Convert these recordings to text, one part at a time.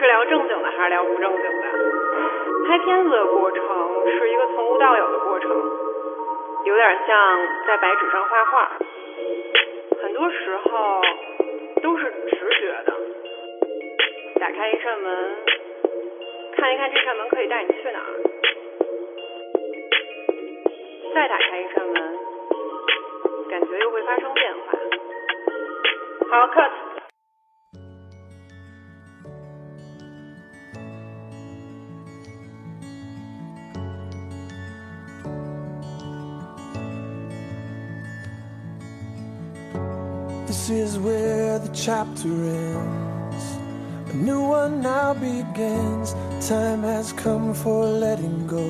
是聊正经的还是聊不正经的？拍片子的过程是一个从无到有的过程，有点像在白纸上画画，很多时候都是直觉的。打开一扇门，看一看这扇门可以带你去哪儿，再打开一扇门，感觉又会发生变化。好，cut。chapter ends. A new one now begins. Time has come for letting go.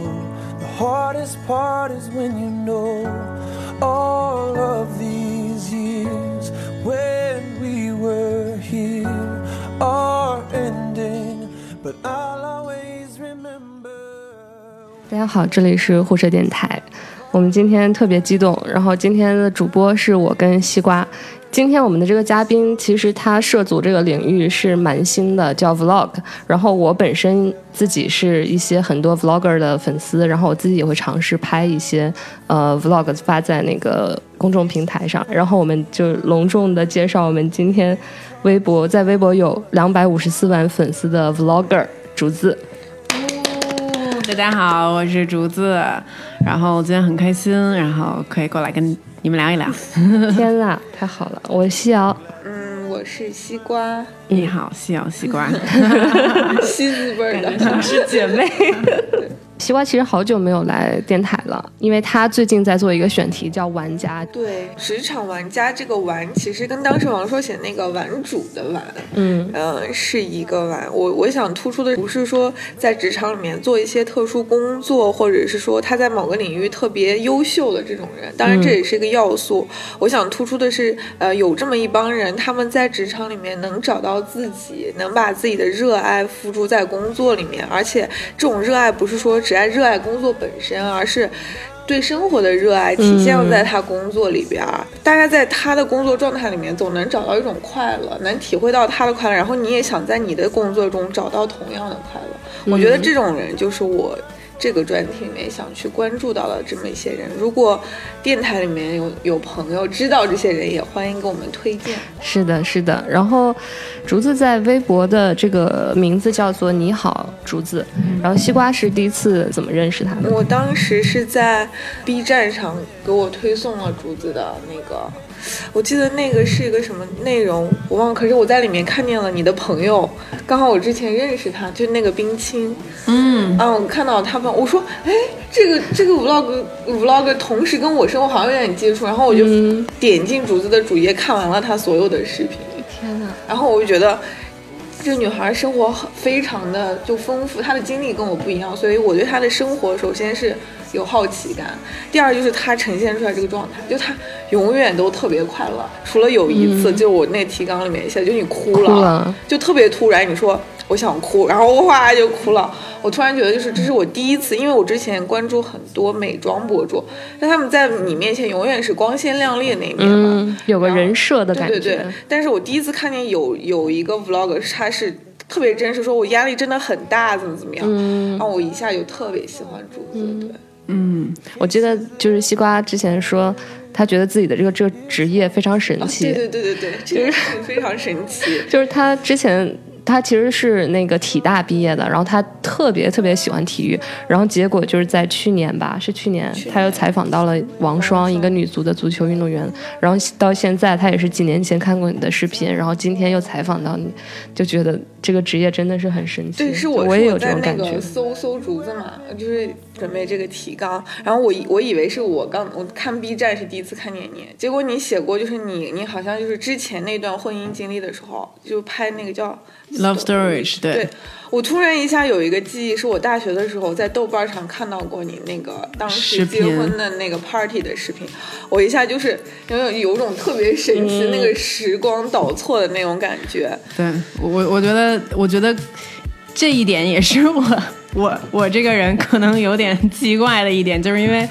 The hardest part is when you know all of these years when we were here are ending. But I'll always remember. 大家好，这里是互社电台。我们今天特别激动，然后今天的主播是我跟西瓜。 今天我们的这个嘉宾，其实他涉足这个领域是蛮新的，叫 vlog。然后我本身自己是一些很多 vlogger 的粉丝，然后我自己也会尝试拍一些呃 vlog 发在那个公众平台上。然后我们就隆重的介绍我们今天微博在微博有两百五十四万粉丝的 vlogger 竹子。大家好，我是竹子，然后今天很开心，然后可以过来跟你们聊一聊。天呐，太好了！我是西瑶，嗯，我是西瓜，你好，西瑶西瓜，西子味儿的，像是姐妹。西瓜其实好久没有来电台了，因为他最近在做一个选题叫“玩家”。对，职场玩家这个“玩”其实跟当时王朔写那个“玩主”的“玩”，嗯呃，是一个“玩”。我我想突出的不是说在职场里面做一些特殊工作，或者是说他在某个领域特别优秀的这种人，当然这也是一个要素。我想突出的是，呃，有这么一帮人，他们在职场里面能找到自己，能把自己的热爱付诸在工作里面，而且这种热爱不是说只爱热爱工作本身，而是。对生活的热爱体现在他工作里边儿，大家在他的工作状态里面总能找到一种快乐，能体会到他的快乐，然后你也想在你的工作中找到同样的快乐。我觉得这种人就是我这个专题里面想去关注到的这么一些人。如果电台里面有有朋友知道这些人，也欢迎给我们推荐。是的，是的。然后，竹子在微博的这个名字叫做“你好，竹子”。然后，西瓜是第一次怎么认识他的？我当时是在 B 站上给我推送了竹子的那个，我记得那个是一个什么内容，我忘了。可是我在里面看见了你的朋友，刚好我之前认识他，就那个冰清。嗯，啊，我看到他们，我说，哎，这个这个 vlog vlog 同时跟我生活好像有点接触，然后我就嗯点进竹子的主页看完了他所有的视频，天哪！然后我就觉得。这女孩生活很非常的就丰富，她的经历跟我不一样，所以我对她的生活首先是有好奇感，第二就是他呈现出来这个状态，就他永远都特别快乐，除了有一次，就我那提纲里面写，就你哭了，哭了就特别突然，你说我想哭，然后哗就哭了。我突然觉得，就是这是我第一次，因为我之前关注很多美妆博主，但他们在你面前永远是光鲜亮丽的那一面嘛，嗯，有个人设的感觉。对对对，但是我第一次看见有有一个 vlog，他是特别真实，说我压力真的很大，怎么怎么样，嗯然后我一下就特别喜欢竹子，对。嗯，我记得就是西瓜之前说，他觉得自己的这个这个职业非常神奇。对对对对对，就是非常神奇。就是他之前他其实是那个体大毕业的，然后他特别特别喜欢体育，然后结果就是在去年吧，是去年，他又采访到了王霜，一个女足的足球运动员，然后到现在他也是几年前看过你的视频，然后今天又采访到你，就觉得这个职业真的是很神奇。对，是我我也有这种感觉个。搜搜竹子嘛，就是准备这个提纲，然后我以我以为是我刚我看 B 站是第一次看见你，结果你写过就是你你好像就是之前那段婚姻经历的时候，就拍那个叫 Love Storage，对对。我突然一下有一个记忆，是我大学的时候在豆瓣上看到过你那个当时结婚的那个 party 的视频，我一下就是有有有种特别神奇、嗯那个时光倒错的那种感觉。对我我觉得我觉得这一点也是我我我这个人可能有点奇怪的一点，就是因为。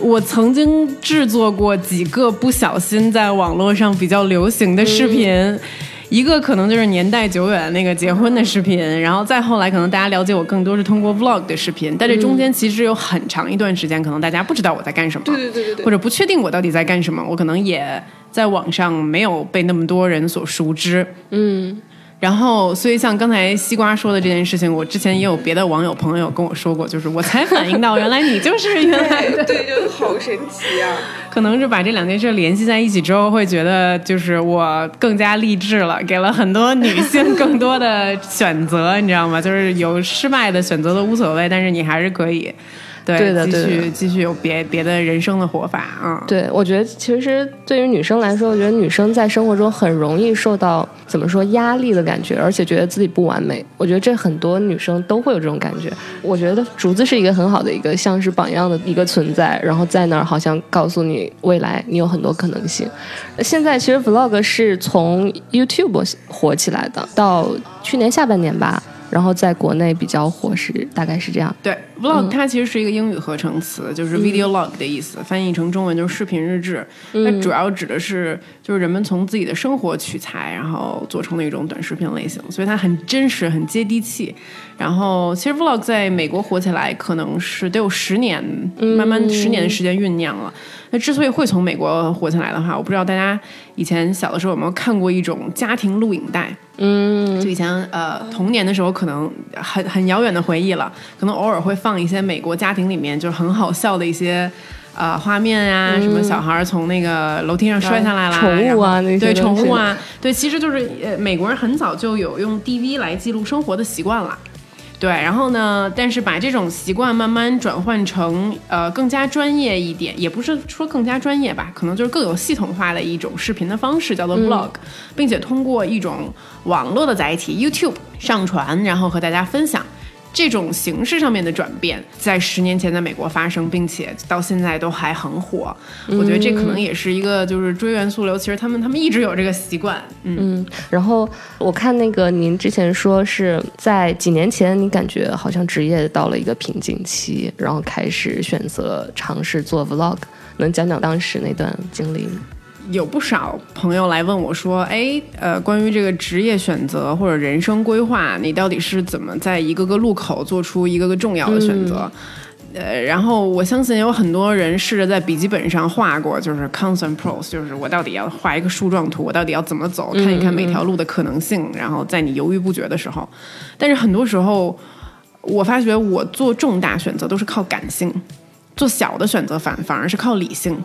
我曾经制作过几个不小心在网络上比较流行的视频，一个可能就是年代久远那个结婚的视频，然后再后来可能大家了解我更多是通过 vlog 的视频，但这中间其实有很长一段时间，可能大家不知道我在干什么，对对对对对或者不确定我到底在干什么，我可能也在网上没有被那么多人所熟知。嗯，然后，所以像刚才西瓜说的这件事情，我之前也有别的网友朋友跟我说过，就是我才反应到，原来你就是原来 对 对，就是好神奇啊！可能是把这两件事联系在一起之后，会觉得就是我更加励志了，给了很多女性更多的选择，你知道吗？就是有失败的选择都无所谓，但是你还是可以。对，对的继续继续有别别的人生的活法，嗯，对，我觉得其实对于女生来说，我觉得女生在生活中很容易受到怎么说压力的感觉，而且觉得自己不完美。我觉得这很多女生都会有这种感觉。我觉得竹子是一个很好的一个像是榜样的一个存在，然后在那儿好像告诉你未来你有很多可能性。现在其实 vlog 是从 YouTube 火起来的，到去年下半年吧，然后在国内比较火是大概是这样。对，vlog 它其实是一个英语合成词，就是 video log 的意思，翻译成中文就是视频日志。它主要指的是就是人们从自己的生活取材，然后做成的一种短视频类型，所以它很真实、很接地气。然后其实 vlog 在美国火起来，可能是得有十年，慢慢十年的时间酝酿了。那之所以会从美国火起来的话，我不知道大家以前小的时候有没有看过一种家庭录影带。嗯，就以前呃童年的时候，可能很很遥远的回忆了，可能偶尔会放一些美国家庭里面就是很好笑的一些。呃，画面啊，什么小孩儿从那个楼梯上摔下来啦，宠物啊对那些对宠物啊，对，其实就是呃，美国人很早就有用 DV 来记录生活的习惯了。对，然后呢，但是把这种习惯慢慢转换成呃更加专业一点，也不是说更加专业吧，可能就是更有系统化的一种视频的方式，叫做 vlog，、并且通过一种网络的载体 YouTube 上传，然后和大家分享。这种形式上面的转变，在十年前在美国发生，并且到现在都还很火。我觉得这可能也是一个就是追元溯流，其实他们他们一直有这个习惯。嗯，嗯，然后我看那个您之前说是在几年前，你感觉好像职业到了一个瓶颈期，然后开始选择尝试做 vlog，能讲讲当时那段经历吗？有不少朋友来问我说：“哎，呃，关于这个职业选择或者人生规划，你到底是怎么在一个个路口做出一个个重要的选择？”呃，然后我相信有很多人试着在笔记本上画过，就是 constant pros，就是我到底要画一个树状图，我到底要怎么走，看一看每条路的可能性，然后在你犹豫不决的时候，但是很多时候，我发觉我做重大选择都是靠感性，做小的选择反反而是靠理性。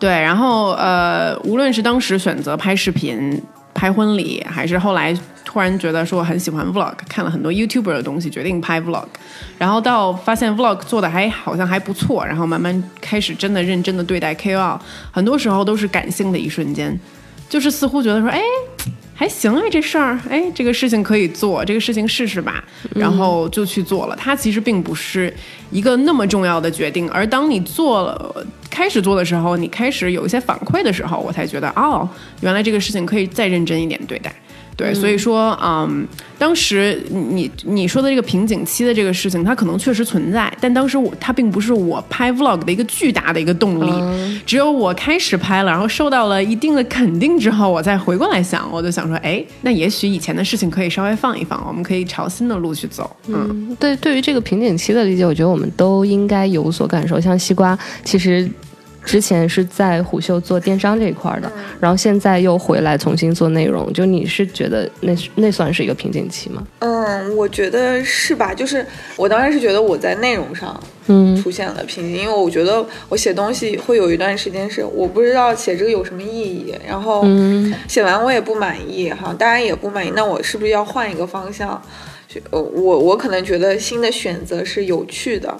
对，然后呃，无论是当时选择拍视频、拍婚礼，还是后来突然觉得说很喜欢 vlog，看了很多 YouTuber 的东西，决定拍 vlog，然后到发现 vlog 做的还好像还不错，然后慢慢开始真的认真的对待 KOL，很多时候都是感性的一瞬间，就是似乎觉得说，哎。还行啊，这事儿，哎，这个事情可以做，这个事情试试吧，然后就去做了。它其实并不是一个那么重要的决定，而当你做了开始做的时候，你开始有一些反馈的时候，我才觉得，哦，原来这个事情可以再认真一点对待。对，所以说，嗯，当时你你说的这个瓶颈期的这个事情，它可能确实存在，但当时我它并不是我拍 vlog 的一个巨大的一个动力，只有我开始拍了，然后受到了一定的肯定之后，我再回过来想，我就想说，哎，那也许以前的事情可以稍微放一放，我们可以朝新的路去走，嗯。对，对于这个瓶颈期的理解，我觉得我们都应该有所感受。像西瓜，其实之前是在虎嗅做电商这一块的，然后现在又回来重新做内容，就你是觉得那是那算是一个瓶颈期吗？嗯，我觉得是吧？就是我当然是觉得我在内容上嗯出现了瓶颈，因为我觉得我写东西会有一段时间是我不知道写这个有什么意义，然后嗯写完我也不满意哈，大家也不满意，那我是不是要换一个方向？呃，我我可能觉得新的选择是有趣的，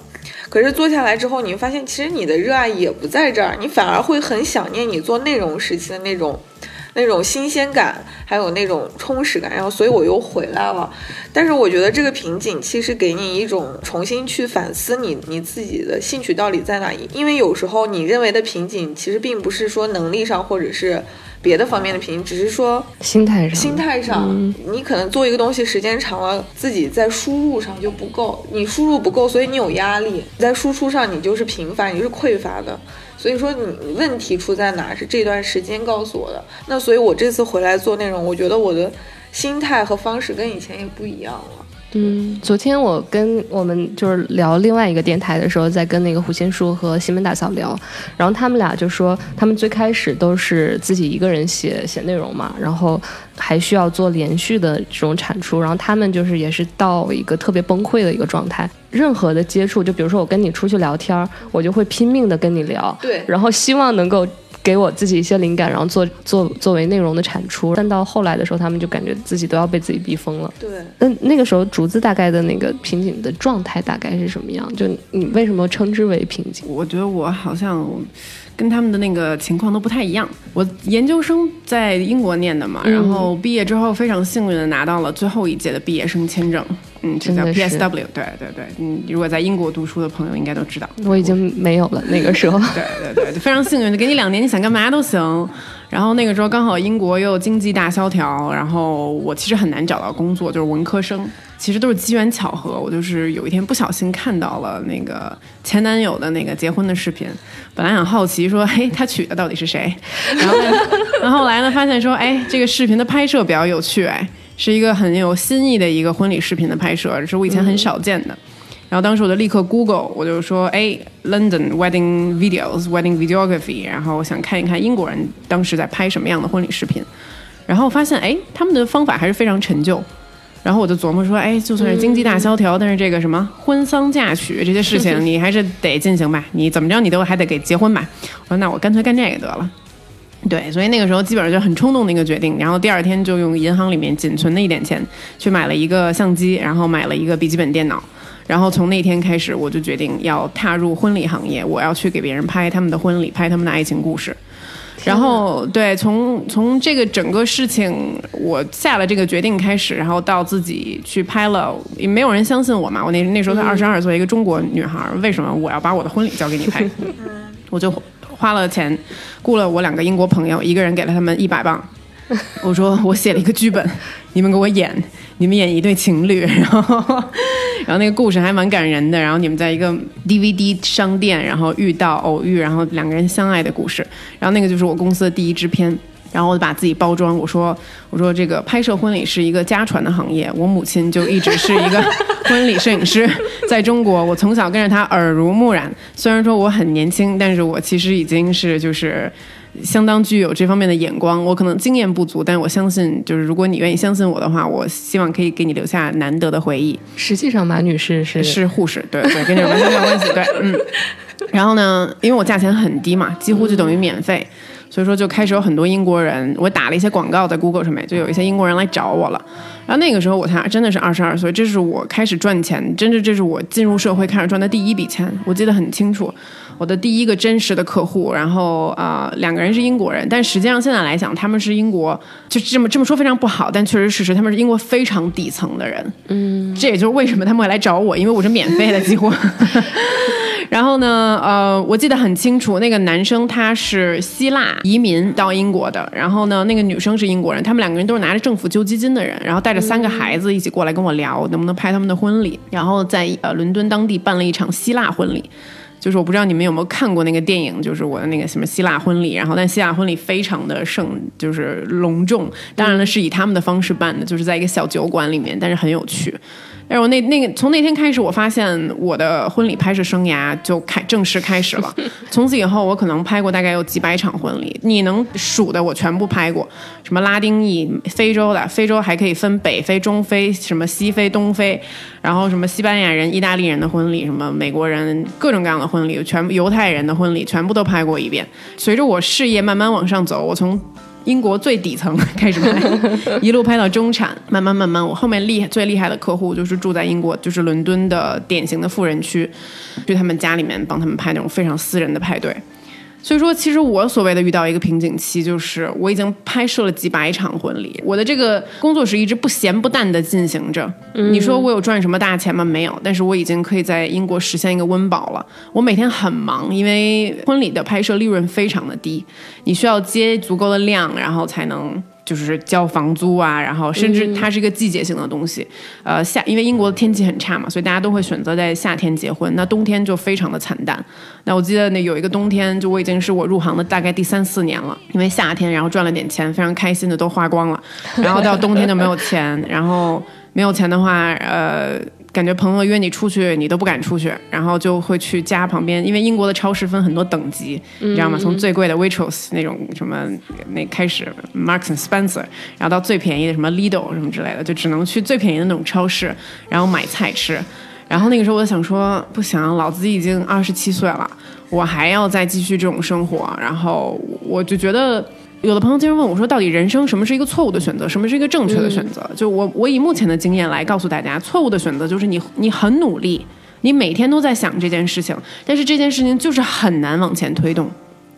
可是做下来之后，你发现其实你的热爱也不在这儿，你反而会很想念你做内容时期的那种。那种新鲜感，还有那种充实感，然后所以我又回来了。但是我觉得这个瓶颈其实给你一种重新去反思你你自己的兴趣到底在哪里，因为有时候你认为的瓶颈其实并不是说能力上或者是别的方面的瓶颈，只是说心态上，心态上，你可能做一个东西时间长了，自己在输入上就不够，你输入不够，所以你有压力；在输出上你就是贫乏，你就是匮乏的。所以说你问题出在哪是这段时间告诉我的。那所以我这次回来做内容，我觉得我的心态和方式跟以前也不一样了。嗯，昨天我跟我们就是聊另外一个电台的时候，在跟那个胡先树和西门大嫂聊，然后他们俩就说，他们最开始都是自己一个人写写内容嘛，然后还需要做连续的这种产出，然后他们就是也是到一个特别崩溃的一个状态，任何的接触，就比如说我跟你出去聊天，我就会拼命的跟你聊，对，然后希望能够。给我自己一些灵感，然后做做作为内容的产出。但到后来的时候，他们就感觉自己都要被自己逼疯了。对，那那个时候竹子大概的那个瓶颈的状态大概是什么样？就你为什么称之为瓶颈？我觉得我好像。跟他们的那个情况都不太一样。我研究生在英国念的嘛，然后毕业之后非常幸运的拿到了最后一届的毕业生签证，嗯，就叫 PSW。对对对，嗯，如果在英国读书的朋友应该都知道。我已经没有了那个时候。对对对，非常幸运的，给你两年，你想干嘛都行。然后那个时候刚好英国又经济大萧条，然后我其实很难找到工作，就是文科生。其实都是机缘巧合，我就是有一天不小心看到了那个前男友的那个结婚的视频，本来很好奇说，嘿，他娶的到底是谁？然后，然后后来呢，发现说，哎，这个视频的拍摄比较有趣，哎，是一个很有新意的一个婚礼视频的拍摄，是我以前很少见的。然后当时我就立刻 Google，我就说，哎，London wedding videos，wedding videography，然后我想看一看英国人当时在拍什么样的婚礼视频，然后发现，哎，他们的方法还是非常陈旧。然后我就琢磨说，哎，就算是经济大萧条，但是这个什么婚丧嫁娶这些事情，你还是得进行吧。你怎么着，你都还得给结婚吧。我说，那我干脆干这个得了。对，所以那个时候基本上就很冲动的一个决定。然后第二天就用银行里面仅存的一点钱去买了一个相机，然后买了一个笔记本电脑。然后从那天开始，我就决定要踏入婚礼行业，我要去给别人拍他们的婚礼，拍他们的爱情故事。然后，对，从从这个整个事情，我下了这个决定开始，然后到自己去拍了，也没有人相信我嘛。我那那时候才二十二岁，一个中国女孩，为什么我要把我的婚礼交给你拍？我就花了钱，雇了我两个英国朋友，一个人给了他们一百磅。我说我写了一个剧本，你们给我演，你们演一对情侣，然后，然后那个故事还蛮感人的。然后你们在一个 DVD 商店，然后遇到偶遇，然后两个人相爱的故事。然后那个就是我公司的第一支片。然后我就把自己包装，我说我说这个拍摄婚礼是一个家传的行业，我母亲就一直是一个 婚礼摄影师，在中国我从小跟着她耳濡目染。虽然说我很年轻，但是我其实已经是就是。相当具有这方面的眼光，我可能经验不足，但我相信，就是如果你愿意相信我的话，我希望可以给你留下难得的回忆。实际上，马女士是是护士，对对，跟这完全没有关系，对，嗯。然后呢，因为我价钱很低嘛，几乎就等于免费，所以说就开始有很多英国人，我打了一些广告在 Google 上面，就有一些英国人来找我了。然后那个时候我才真的是二十二岁，这是我开始赚钱，真的这是我进入社会开始赚的第一笔钱，我记得很清楚。我的第一个真实的客户，然后啊，两个人是英国人，但实际上现在来讲，他们是英国，就这么这么说非常不好，但确实事实，他们是英国非常底层的人。嗯，这也就是为什么他们会来找我，因为我是免费的几乎。然后呢，呃，我记得很清楚，那个男生他是希腊移民到英国的，然后呢，那个女生是英国人，他们两个人都是拿着政府救济金的人，然后带着三个孩子一起过来跟我聊能不能拍他们的婚礼，然后在呃伦敦当地办了一场希腊婚礼。就是我不知道你们有没有看过那个电影，就是我的那个什么希腊婚礼，然后但希腊婚礼非常的盛，就是隆重，当然了是以他们的方式办的，就是在一个小酒馆里面，但是很有趣。但是我那那个从那天开始，我发现我的婚礼拍摄生涯就开正式开始了。从此以后，我可能拍过大概有几百场婚礼，你能数的我全部拍过。什么拉丁裔、非洲的，非洲还可以分北非、中非、什么西非、东非，然后什么西班牙人、意大利人的婚礼，什么美国人各种各样的婚礼，全部犹太人的婚礼全部都拍过一遍。随着我事业慢慢往上走，我从英国最底层 开始拍，一路拍到中产，慢慢慢慢，我后面厉害最厉害的客户就是住在英国，就是伦敦的典型的富人区，去他们家里面帮他们拍那种非常私人的派对。所以说，其实我所谓的遇到一个瓶颈期，就是我已经拍摄了几百场婚礼，我的这个工作室一直不咸不淡的进行着。你说我有赚什么大钱吗？没有，但是我已经可以在英国实现一个温饱了。我每天很忙，因为婚礼的拍摄利润非常的低，你需要接足够的量，然后才能。就是交房租啊，然后甚至它是一个季节性的东西，呃夏，因为英国的天气很差嘛，所以大家都会选择在夏天结婚，那冬天就非常的惨淡。那我记得那有一个冬天，就我已经是我入行的大概第三四年了，因为夏天然后赚了点钱，非常开心的都花光了，然后到冬天就没有钱，然后没有钱的话，呃。感觉朋友约你出去，你都不敢出去，然后就会去家旁边，因为英国的超市分很多等级，你知道吗？从最贵的 Waitrose 那种什么那开始，Marks and Spencer，然后到最便宜的什么 Lidl 什么之类的，就只能去最便宜的那种超市，然后买菜吃。然后那个时候我就想说，不行，老子已经二十七岁了，我还要再继续这种生活，然后我就觉得。有的朋友经常问我说：“到底人生什么是一个错误的选择，什么是一个正确的选择？”就我我以目前的经验来告诉大家，错误的选择就是你你很努力，你每天都在想这件事情，但是这件事情就是很难往前推动，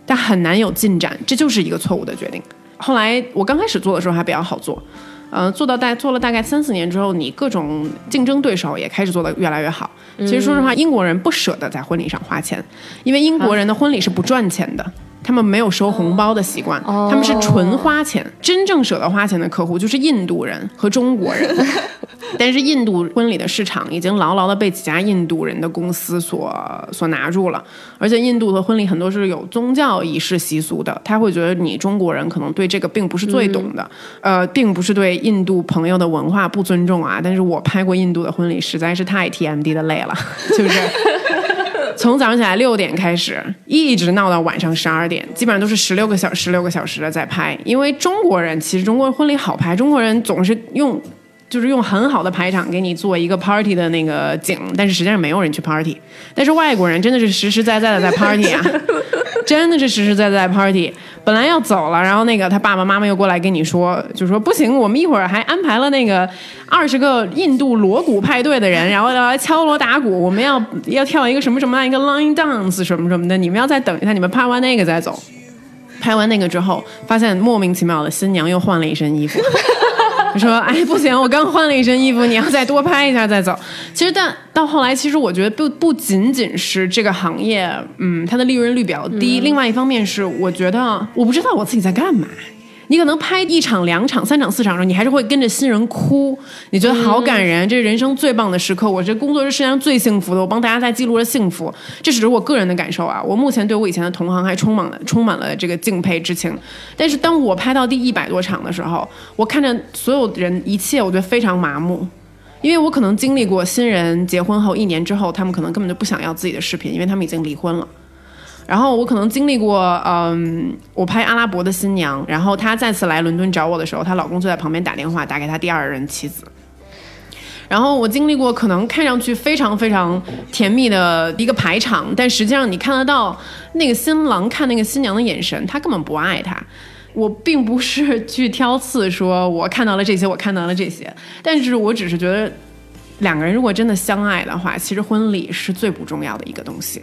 但很难有进展，这就是一个错误的决定。后来我刚开始做的时候还比较好做，呃，做到大做了大概三四年之后，你各种竞争对手也开始做得越来越好。其实说实话，英国人不舍得在婚礼上花钱，因为英国人的婚礼是不赚钱的。他们没有收红包的习惯，他们是纯花钱。真正舍得花钱的客户就是印度人和中国人，但是印度婚礼的市场已经牢牢的被几家印度人的公司所所拿住了。而且印度的婚礼很多是有宗教仪式习俗的，他会觉得你中国人可能对这个并不是最懂的，呃，并不是对印度朋友的文化不尊重啊。但是我拍过印度的婚礼，实在是太 TMD 的累了，是不是？从早上起来六点开始，一直闹到晚上十二点，基本上都是十六个小时、十六个小时的在拍。因为中国人其实中国婚礼好拍，中国人总是用，就是用很好的排场给你做一个 party 的那个景，但是实际上没有人去 party。但是外国人真的是实实在在的在 party 啊。真的是实实在在 party，本来要走了，然后那个他爸爸妈妈又过来跟你说，就说不行，我们一会儿还安排了那个二十个印度锣鼓派对的人，然后要来敲锣打鼓，我们要要跳一个什么什么一个 line dance 什么什么的，你们要再等一下，你们拍完那个再走。拍完那个之后，发现莫名其妙的新娘又换了一身衣服。他说：“哎，不行，我刚换了一身衣服，你要再多拍一下再走。”其实，但到后来，其实我觉得不不仅仅是这个行业，嗯，它的利润率比较低。另外一方面是，我觉得我不知道我自己在干嘛。你可能拍一场、两场、三场、四场的时候，你还是会跟着新人哭，你觉得好感人，这是人生最棒的时刻。我这工作是世界上最幸福的，我帮大家在记录着幸福，这只是我个人的感受啊。我目前对我以前的同行还充满了充满了这个敬佩之情。但是当我拍到第一百多场的时候，我看着所有人一切，我觉得非常麻木，因为我可能经历过新人结婚后一年之后，他们可能根本就不想要自己的视频，因为他们已经离婚了。然后我可能经历过，嗯，我拍阿拉伯的新娘，然后她再次来伦敦找我的时候，她老公就在旁边打电话打给她第二任妻子。然后我经历过可能看上去非常非常甜蜜的一个排场，但实际上你看得到那个新郎看那个新娘的眼神，他根本不爱她。我并不是去挑刺，说我看到了这些，我看到了这些，但是我只是觉得两个人如果真的相爱的话，其实婚礼是最不重要的一个东西。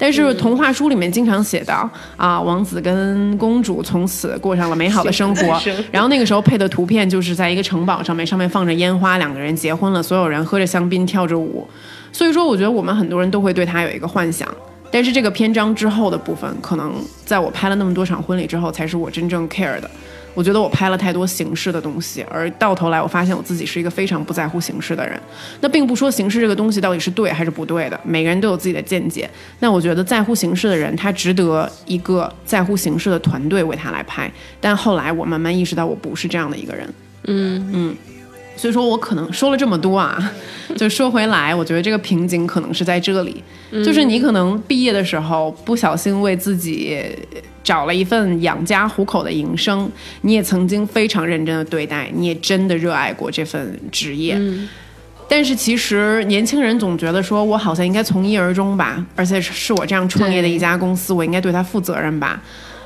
但是童话书里面经常写到啊，王子跟公主从此过上了美好的生活。然后那个时候配的图片就是在一个城堡上面，上面放着烟花，两个人结婚了，所有人喝着香槟，跳着舞。所以说，我觉得我们很多人都会对他有一个幻想。但是这个篇章之后的部分，可能在我拍了那么多场婚礼之后，才是我真正 care 的。我觉得我拍了太多形式的东西，而到头来我发现我自己是一个非常不在乎形式的人。那并不说形式这个东西到底是对还是不对的，每个人都有自己的见解。那我觉得在乎形式的人，他值得一个在乎形式的团队为他来拍。但后来我慢慢意识到，我不是这样的一个人。嗯嗯，所以说我可能说了这么多啊，就说回来，我觉得这个瓶颈可能是在这里，就是你可能毕业的时候不小心为自己。找了一份养家糊口的营生，你也曾经非常认真的对待，你也真的热爱过这份职业。但是其实年轻人总觉得说，我好像应该从一而终吧，而且是我这样创业的一家公司，我应该对他负责任吧。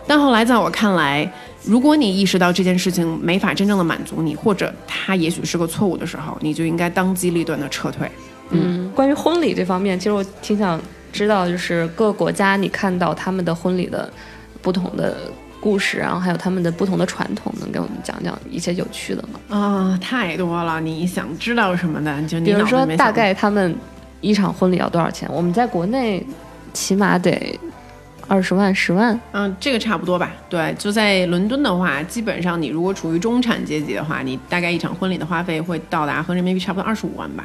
但后来在我看来，如果你意识到这件事情没法真正的满足你，或者它也许是个错误的时候，你就应该当机立断的撤退。嗯，关于婚礼这方面，其实我挺想知道，就是各个国家你看到他们的婚礼的。不同的故事，然后还有他们的不同的传统，能给我们讲讲一些有趣的吗？啊、太多了！你想知道什么的，就你比如说大概他们一场婚礼要多少钱？我们在国内起码得二十万、十万。嗯，这个差不多吧。对，就在伦敦的话，基本上你如果处于中产阶级的话，你大概一场婚礼的花费会到达和人民币差不多二十五万吧。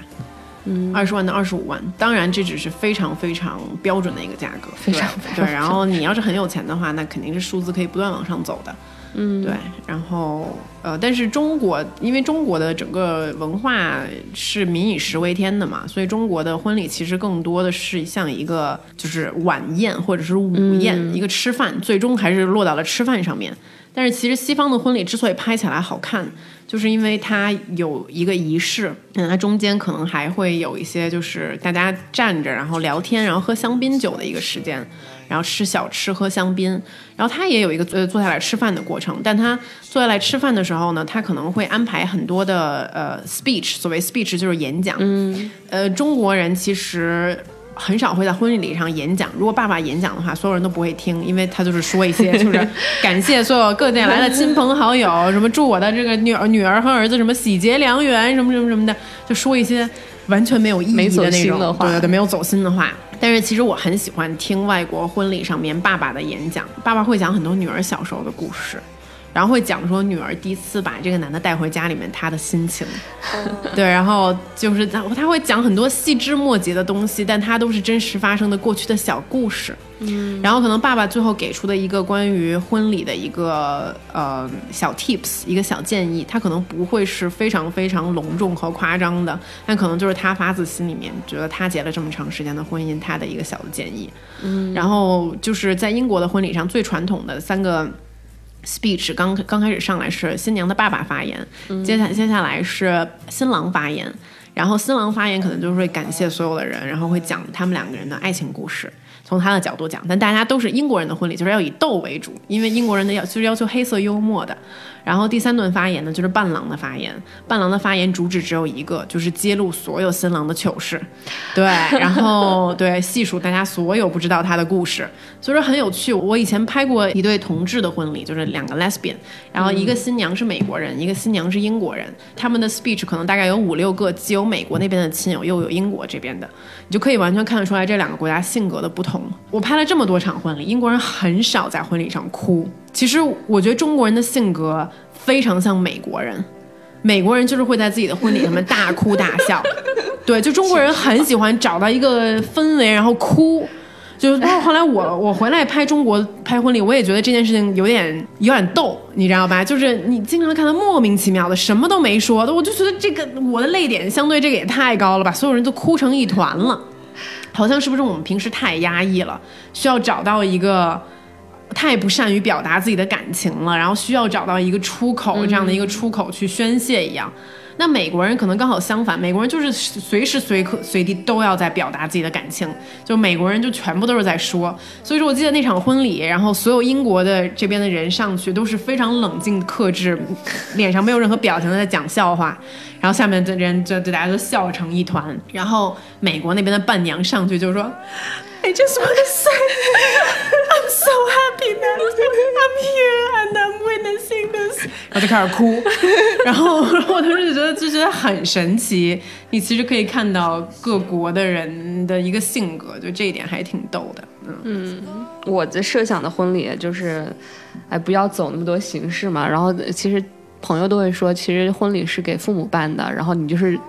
嗯，二十万到二十五万，当然这只是非常非常标准的一个价格，非常对对。然后你要是很有钱的话，那肯定是数字可以不断往上走的。嗯，对，然后呃，但是中国因为中国的整个文化是民以食为天的嘛，所以中国的婚礼其实更多的是像一个就是晚宴或者是午宴，一个吃饭，最终还是落到了吃饭上面。但是其实西方的婚礼之所以拍起来好看，就是因为它有一个仪式，嗯，它中间可能还会有一些就是大家站着然后聊天，然后喝香槟酒的一个时间。然后吃小吃、喝香槟，然后他也有一个呃坐下来吃饭的过程。但他坐下来吃饭的时候呢，他可能会安排很多的呃 speech，所谓 speech 就是演讲。嗯，呃，中国人其实很少会在婚礼上演讲。如果爸爸演讲的话，所有人都不会听，因为他就是说一些 就是感谢所有各界来的亲朋好友，什么祝我的这个女儿女儿和儿子什么喜结良缘，什么什么什么的，就说一些完全没有意义没走的那种心的话对对对，没有走心的话。但是其实我很喜欢听外国婚礼上面爸爸的演讲，爸爸会讲很多女儿小时候的故事，然后会讲说女儿第一次把这个男的带回家里面他的心情，对，然后就是他他会讲很多细枝末节的东西，但他都是真实发生的过去的小故事。嗯，然后可能爸爸最后给出的一个关于婚礼的一个呃小 tips，一个小建议，他可能不会是非常非常隆重和夸张的，但可能就是他发自心里面觉得他结了这么长时间的婚姻，他的一个小的建议。嗯，然后就是在英国的婚礼上最传统的三个。Speech 刚刚开始上来是新娘的爸爸发言，接下接下来是新郎发言，然后新郎发言可能就是会感谢所有的人，然后会讲他们两个人的爱情故事，从他的角度讲。但大家都是英国人的婚礼，就是要以逗为主，因为英国人的要就是要求黑色幽默的。然后第三段发言呢，就是伴郎的发言，伴郎的发言主旨只有一个，就是揭露所有新郎的糗事，对，然后对细数大家所有不知道他的故事，所以说很有趣。我以前拍过一对同志的婚礼，就是两个 lesbian，然后一个新娘是美国人，一个新娘是英国人，他们的 speech 可能大概有五六个，既有美国那边的亲友，又有英国这边的，你就可以完全看得出来这两个国家性格的不同。我拍了这么多场婚礼，英国人很少在婚礼上哭。其实我觉得中国人的性格非常像美国人，美国人就是会在自己的婚礼上面大哭大笑。对，就中国人很喜欢找到一个氛围，然后哭。就是后来我 我回来拍中国拍婚礼，我也觉得这件事情有点有点逗，你知道吧？就是你经常看到莫名其妙的什么都没说的，我就觉得这个我的泪点相对这个也太高了吧，所有人都哭成一团了，好像是不是我们平时太压抑了，需要找到一个。太不善于表达自己的感情了，然后需要找到一个出口，这样的一个出口去宣泄一样。那美国人可能刚好相反，美国人就是随时随刻随地都要在表达自己的感情，就美国人就全部都是在说。所以说我记得那场婚礼，然后所有英国的这边的人上去都是非常冷静克制，脸上没有任何表情的在讲笑话，然后下面的人就就大家都笑成一团。然后美国那边的伴娘上去就说。I just want to say I'm so happy that I'm here and I'm witnessing this，然后就开始哭，然后我当时就觉得就觉得很神奇，你其实可以看到各国的人的一个性格，就这一点还挺逗的，嗯。我的设想的婚礼就是，哎，不要走那么多形式嘛。然后其实朋友都会说，其实婚礼是给父母办的，然后你就是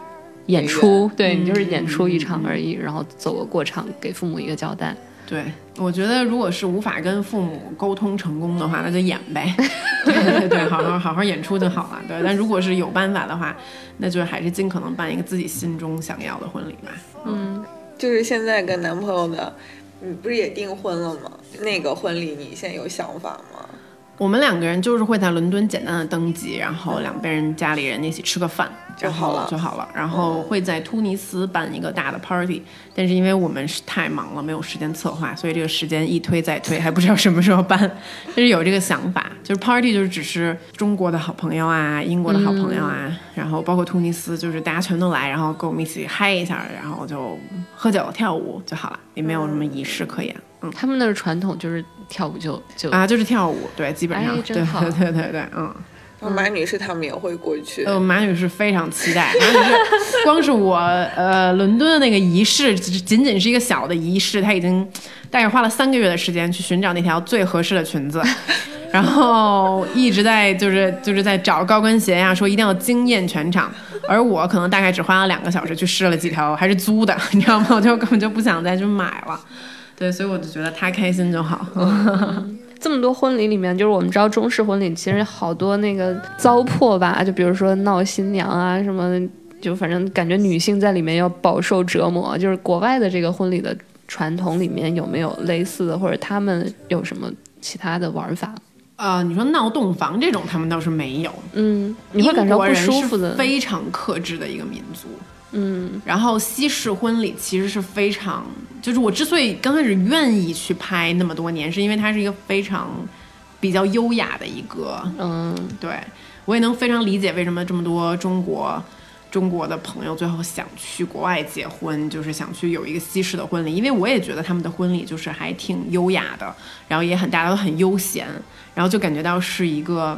演出，对你就是演出一场而已，然后走个过场，给父母一个交代。对，我觉得如果是无法跟父母沟通成功的话，那就演呗，对对对，好好好好演出就好了。对，但如果是有办法的话，那就还是尽可能办一个自己心中想要的婚礼吧。嗯就是现在跟男朋友的，你不是也订婚了吗？那个婚礼你现在有想法吗？我们两个人就是会在伦敦简单的登记，然后两边人家里人一起吃个饭，然后好了就好了。然后会在突尼斯办一个大的 party，但是因为我们是太忙了，没有时间策划，所以这个时间一推再推，还不知道什么时候办。但是有这个想法，就是 party 就是只是中国的好朋友啊，英国的好朋友啊，然后包括突尼斯，就是大家全都来，然后跟我们一起嗨一下，然后就喝酒跳舞就好了，也没有什么仪式可言。嗯他们那儿传统就是跳舞就就啊，就是跳舞，对，基本上，对对对对，嗯。马女士他们也会过去。呃，马女士非常期待，马女士光是我呃伦敦的那个仪式，仅仅是一个小的仪式，她已经大概花了三个月的时间去寻找那条最合适的裙子，然后一直在就是就是在找高跟鞋呀，说一定要惊艳全场，而我可能大概只花了两个小时去试了几条，还是租的，你知道吗？我就根本就不想再去买了。对，所以我就觉得她开心就好。这么多婚礼里面，就是我们知道中式婚礼其实好多那个糟粕吧，就比如说闹新娘啊什么，就反正感觉女性在里面要饱受折磨。就是国外的这个婚礼的传统里面有没有类似的，或者他们有什么其他的玩法？呃，你说闹洞房这种，他们倒是没有。嗯，你会感觉不舒服的。非常克制的一个民族。嗯，然后西式婚礼其实是非常，就是我之所以刚开始愿意去拍那么多年，是因为它是一个非常比较优雅的一个，嗯，对我也能非常理解为什么这么多中国中国的朋友最后想去国外结婚，就是想去有一个西式的婚礼，因为我也觉得他们的婚礼就是还挺优雅的，然后也很大家都很悠闲，然后就感觉到是一个。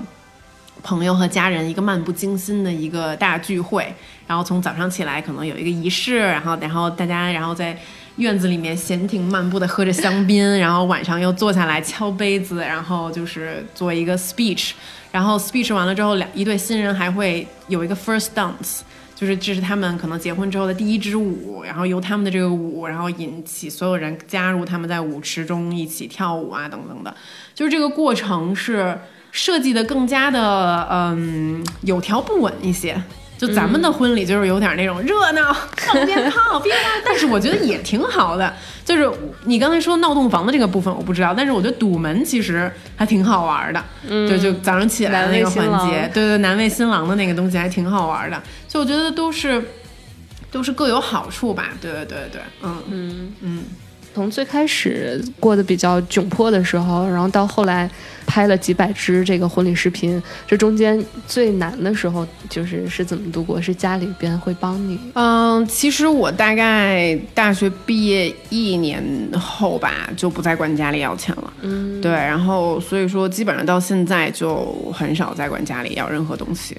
朋友和家人一个漫不经心的一个大聚会，然后从早上起来可能有一个仪式，然后然后大家然后在院子里面闲庭漫步的喝着香槟，然后晚上又坐下来敲杯子，然后就是做一个 speech，然后 speech 完了之后，两一对新人还会有一个 first dance，就是这是他们可能结婚之后的第一支舞，然后由他们的这个舞，然后引起所有人加入他们在舞池中一起跳舞啊等等的，就是这个过程是。设计的更加的嗯有条不紊一些，就咱们的婚礼就是有点那种热闹 放鞭炮，鞭炮，但是我觉得也挺好的。就是你刚才说闹洞房的这个部分我不知道，但是我觉得堵门其实还挺好玩的。嗯，就就早上起来的那个环节，对对，难为新郎的那个东西还挺好玩的。就我觉得都是都是各有好处吧。对对对对，嗯嗯嗯。从最开始过得比较窘迫的时候，然后到后来拍了几百支这个婚礼视频，这中间最难的时候就是是怎么度过？是家里边会帮你？嗯，其实我大概大学毕业一年后吧，就不再管家里要钱了。嗯，对，然后所以说基本上到现在就很少再管家里要任何东西。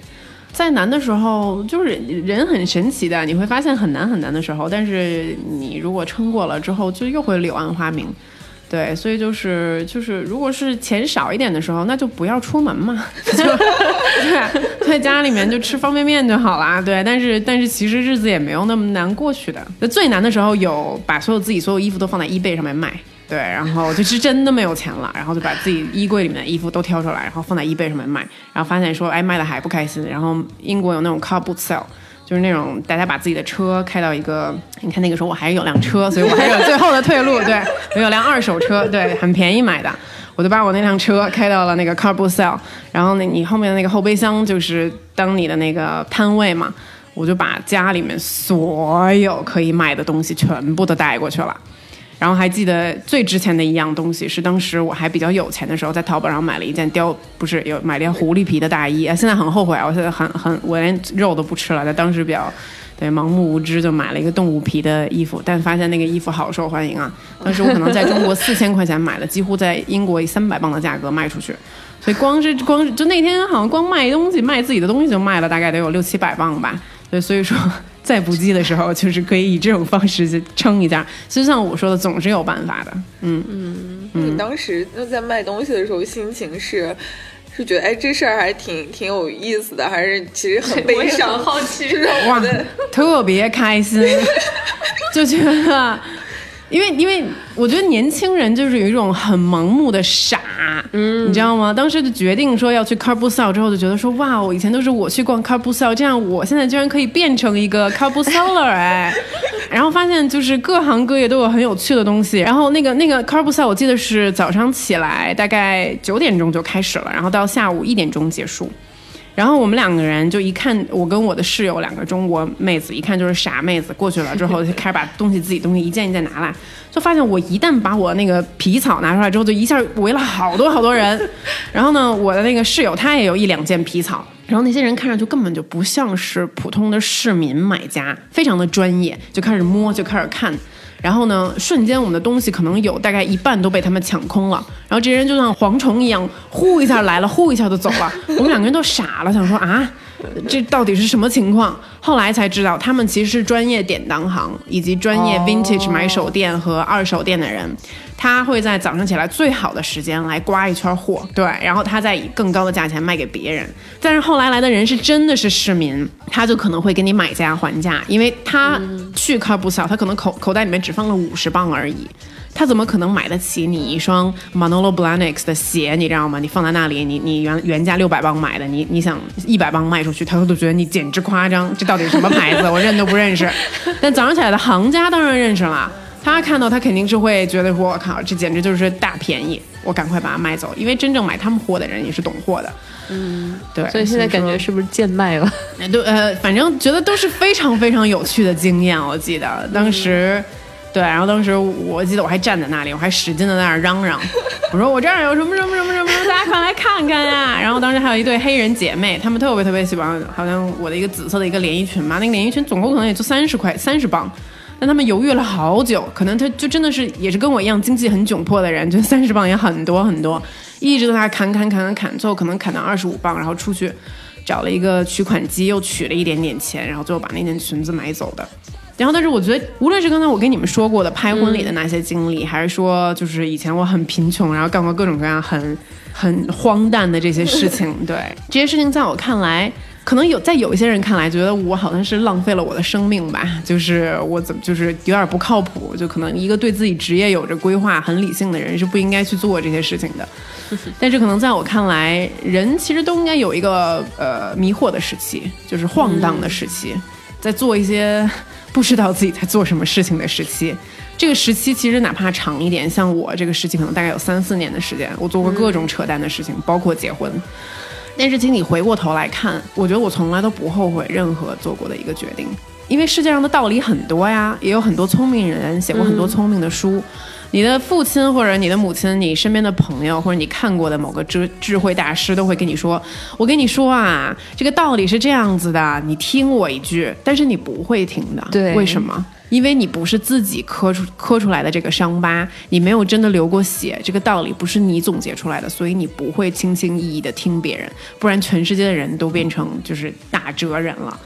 在难的时候，就是人很神奇的，你会发现很难很难的时候，但是你如果撑过了之后，就又会柳暗花明。对，所以就是就是，如果是钱少一点的时候，那就不要出门嘛，就 对，在家里面就吃方便面就好啦。对，但是但是其实日子也没有那么难过去的。那最难的时候有把所有自己所有衣服都放在 eBay 上面卖。对，然后就是真的没有钱了，然后就把自己衣柜里面的衣服都挑出来，然后放在 eBay 上面卖，然后发现说，哎，卖的还不开心。然后英国有那种 car boot sale，就是那种大家把自己的车开到一个，你看那个时候我还有辆车，所以我还有最后的退路。对，我有辆二手车，对，很便宜买的，我就把我那辆车开到了那个 car boot sale，然后那你后面的那个后备箱就是当你的那个摊位嘛，我就把家里面所有可以卖的东西全部都带过去了。然后还记得最值钱的一样东西是当时我还比较有钱的时候，在淘宝上买了一件貂，不是有买了件狐狸皮的大衣啊。现在很后悔啊，我现在很很我连肉都不吃了。在当时比较对盲目无知，就买了一个动物皮的衣服，但发现那个衣服好受欢迎啊。当时我可能在中国四千块钱买的，几乎在英国以三百磅的价格卖出去。所以光是光是就那天好像光卖东西卖自己的东西就卖了大概得有六七百磅吧。对，所以说。在不济的时候，就是可以以这种方式去撑一下。就像我说的，总是有办法的。嗯嗯嗯。你当时那在卖东西的时候，心情是是觉得哎，这事儿还挺挺有意思的，还是其实很悲伤？好奇，特别开心，就觉得。因为，因为我觉得年轻人就是有一种很盲目的傻，嗯，你知道吗？当时就决定说要去 c a r b o s e l 之后，就觉得说哇，我以前都是我去逛 c a r b o s e l 这样我现在居然可以变成一个 c a r b o Seller 哎，然后发现就是各行各业都有很有趣的东西。然后那个那个 c a r b o s e l 我记得是早上起来大概九点钟就开始了，然后到下午一点钟结束。然后我们两个人就一看，我跟我的室友两个中国妹子，一看就是傻妹子，过去了之后就开始把东西自己东西一件一件拿来，就发现我一旦把我那个皮草拿出来之后，就一下围了好多好多人。然后呢，我的那个室友他也有一两件皮草，然后那些人看上去根本就不像是普通的市民买家，非常的专业，就开始摸，就开始看。然后呢，瞬间我们的东西可能有大概一半都被他们抢空了。然后这些人就像蝗虫一样，呼一下来了，呼一下就走了。我们两个人都傻了，想说啊，这到底是什么情况？后来才知道，他们其实是专业典当行以及专业 vintage 买手店和二手店的人。他会在早上起来最好的时间来刮一圈货，对，然后他再以更高的价钱卖给别人。但是后来来的人是真的是市民，他就可能会给你买价还价，因为他去开不小，他可能口口袋里面只放了五十磅而已，他怎么可能买得起你一双 Manolo Blahniks 的鞋？你知道吗？你放在那里，你你原原价六百磅买的，你你想一百磅卖出去，他都觉得你简直夸张，这到底什么牌子？我认都不认识。但早上起来的行家当然认识了。他看到他肯定是会觉得说：“我靠，这简直就是大便宜，我赶快把它卖走。”因为真正买他们货的人也是懂货的。嗯，对。所以现在感觉是不是贱卖了？对，呃，反正觉得都是非常非常有趣的经验。我记得当时，对，然后当时我记得我还站在那里，我还使劲的在那儿嚷嚷，我说我这儿有什么什么什么什么，大家快来看看呀！然后当时还有一对黑人姐妹，她们特别特别喜欢，好像我的一个紫色的一个连衣裙嘛，那个连衣裙总共可能也就三十块，三十磅。但他们犹豫了好久，可能他就真的是也是跟我一样经济很窘迫的人，就三十磅也很多很多，一直在那砍砍砍砍砍，最后可能砍到二十五磅，然后出去找了一个取款机，又取了一点点钱，然后最后把那件裙子买走的。然后，但是我觉得，无论是刚才我跟你们说过的拍婚礼的那些经历，还是说就是以前我很贫穷，然后干过各种各样很很荒诞的这些事情，对这些事情，在我看来。可能有在有一些人看来，觉得我好像是浪费了我的生命吧，就是我怎么就是有点不靠谱，就可能一个对自己职业有着规划、很理性的人是不应该去做这些事情的。但是可能在我看来，人其实都应该有一个呃迷惑的时期，就是晃荡的时期，在做一些不知道自己在做什么事情的时期。这个时期其实哪怕长一点，像我这个时期可能大概有三四年的时间，我做过各种扯淡的事情，包括结婚。但是，请你回过头来看，我觉得我从来都不后悔任何做过的一个决定，因为世界上的道理很多呀，也有很多聪明人写过很多聪明的书。你的父亲或者你的母亲，你身边的朋友或者你看过的某个智智慧大师都会跟你说：“我跟你说啊，这个道理是这样子的，你听我一句。”但是你不会听的，对，为什么？因为你不是自己磕出磕出来的这个伤疤，你没有真的流过血，这个道理不是你总结出来的，所以你不会轻轻易易的听别人，不然全世界的人都变成就是打折人了。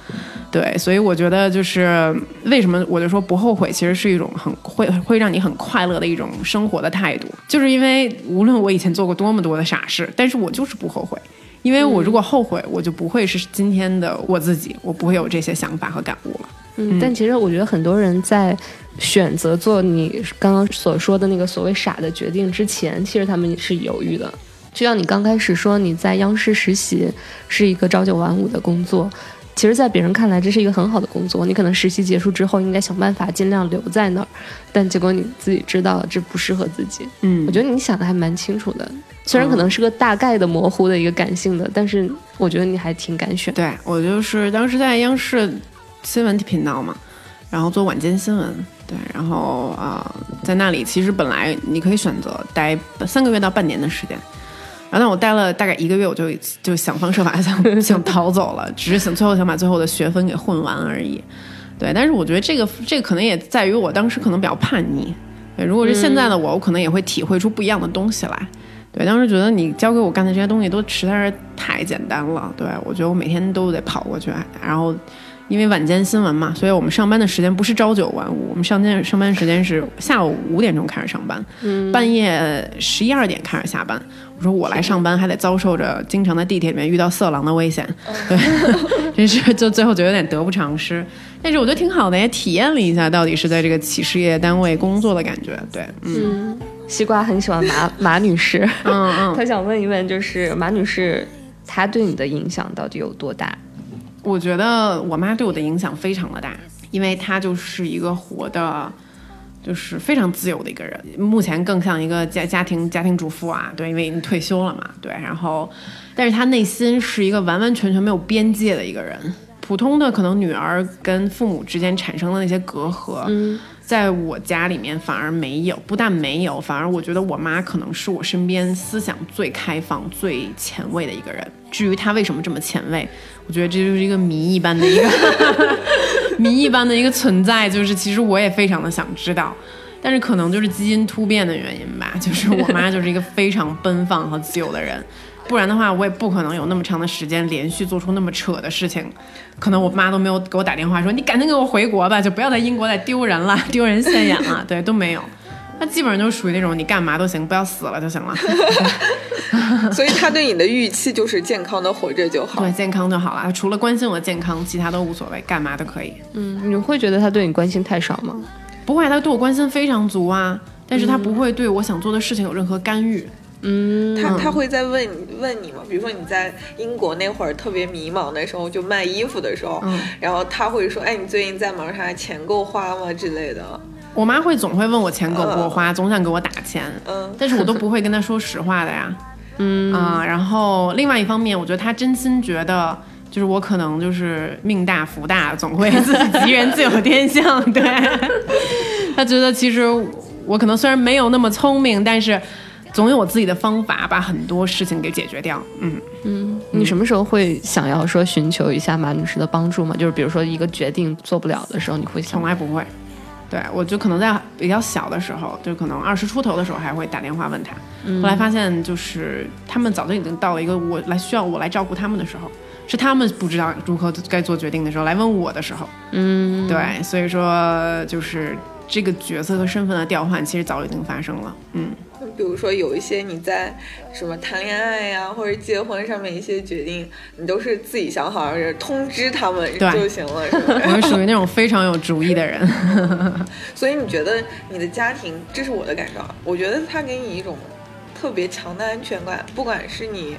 对，所以我觉得就是为什么我就说不后悔，其实是一种很会会让你很快乐的一种生活的态度，就是因为无论我以前做过多么多的傻事，但是我就是不后悔，因为我如果后悔，我就不会是今天的我自己，我不会有这些想法和感悟了。嗯，但其实我觉得很多人在选择做你刚刚所说的那个所谓傻的决定之前，其实他们是犹豫的。就像你刚开始说你在央视实习是一个朝九晚五的工作，其实，在别人看来这是一个很好的工作，你可能实习结束之后应该想办法尽量留在那儿，但结果你自己知道这不适合自己。嗯，我觉得你想的还蛮清楚的，虽然可能是个大概的模糊的一个感性的，但是我觉得你还挺敢选。对我就是当时在央视。新闻频道嘛，然后做晚间新闻，对，然后啊，在那里其实本来你可以选择待三个月到半年的时间，然后我待了大概一个月，我就就想方设法想想逃走了，只是想最后想把最后的学分给混完而已，对，但是我觉得这个这个可能也在于我当时可能比较叛逆，对，如果是现在的我，我可能也会体会出不一样的东西来，对，当时觉得你教给我干的这些东西都实在是太简单了，对我觉得我每天都得跑过去，然后。因为晚间新闻嘛，所以我们上班的时间不是朝九晚五，我们上间上班时间是下午五点钟开始上班，嗯半夜十一二点开始下班。我说我来上班还得遭受着经常在地铁里面遇到色狼的危险，对，真是就最后就有点得不偿失。但是我觉得挺好的，也体验了一下到底是在这个企事业单位工作的感觉。对，嗯，西瓜很喜欢马马女士，嗯嗯，他想问一问，就是马女士她对你的影响到底有多大？我觉得我妈对我的影响非常的大，因为她就是一个活的，就是非常自由的一个人。目前更像一个家家庭家庭主妇啊，对，因为已经退休了嘛，对。然后，但是她内心是一个完完全全没有边界的一个人。普通的可能女儿跟父母之间产生的那些隔阂，在我家里面反而没有，不但没有，反而我觉得我妈可能是我身边思想最开放、最前卫的一个人。至于她为什么这么前卫，我觉得这就是一个谜一般的一个 谜一般的一个存在，就是其实我也非常的想知道。但是可能就是基因突变的原因吧，就是我妈就是一个非常奔放和自由的人，不然的话我也不可能有那么长的时间连续做出那么扯的事情。可能我妈都没有给我打电话说你赶紧给我回国吧，就不要在英国再丢人了，丢人现眼了，对，都没有。她基本上就属于那种你干嘛都行，不要死了就行了，所以他对你的预期就是健康的活着就好对，。健康就好了。除了关心我的健康，其他都无所谓，干嘛都可以。嗯，你会觉得他对你关心太少吗？不会，他对我关心非常足啊，但是他不会对我想做的事情有任何干预。嗯，他他会在问你问你吗？比如说你在英国那会儿特别迷茫的时候，就卖衣服的时候，嗯然后他会说：“哎，你最近在忙啥？钱够花吗？”之类的。我妈会总会问我钱够不够花，总想给我打钱，嗯 但是我都不会跟她说实话的呀。嗯啊、然后另外一方面，我觉得她真心觉得。就是我可能就是命大福大，总会自己 吉人自有天相。对，她觉得其实我可能虽然没有那么聪明，但是总有我自己的方法把很多事情给解决掉。嗯，你什么时候会想要说寻求一下马女士的帮助吗？就是比如说一个决定做不了的时候，你会想从来不会。对我就可能在比较小的时候，就可能二十出头的时候，还会打电话问他。后来发现，就是他们早就已经到了一个我来需要我来照顾他们的时候，是他们不知道如何该做决定的时候来问我的时候。嗯，对，所以说就是这个角色和身份的调换，其实早已经发生了。嗯，比如说有一些你在什么谈恋爱呀、或者结婚上面一些决定，你都是自己想好，是通知他们就行了，是吧？我是属于那种非常有主意的人。所以你觉得你的家庭，这是我的感受啊，我觉得他给你一种特别强的安全感，不管是你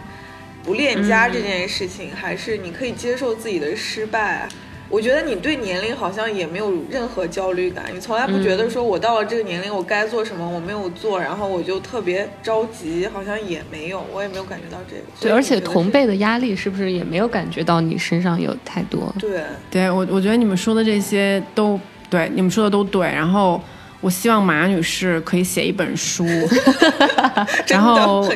不恋家这件事情，还是你可以接受自己的失败。我觉得你对年龄好像也没有任何焦虑感，你从来不觉得说我到了这个年龄我该做什么我没有做，然后我就特别着急，好像也没有，我也没有感觉到这个。对，而且同辈的压力是不是也没有感觉到你身上有太多？对，对我，我觉得你们说的这些都对，你们说的都对。然后我希望马女士可以写一本书，然后。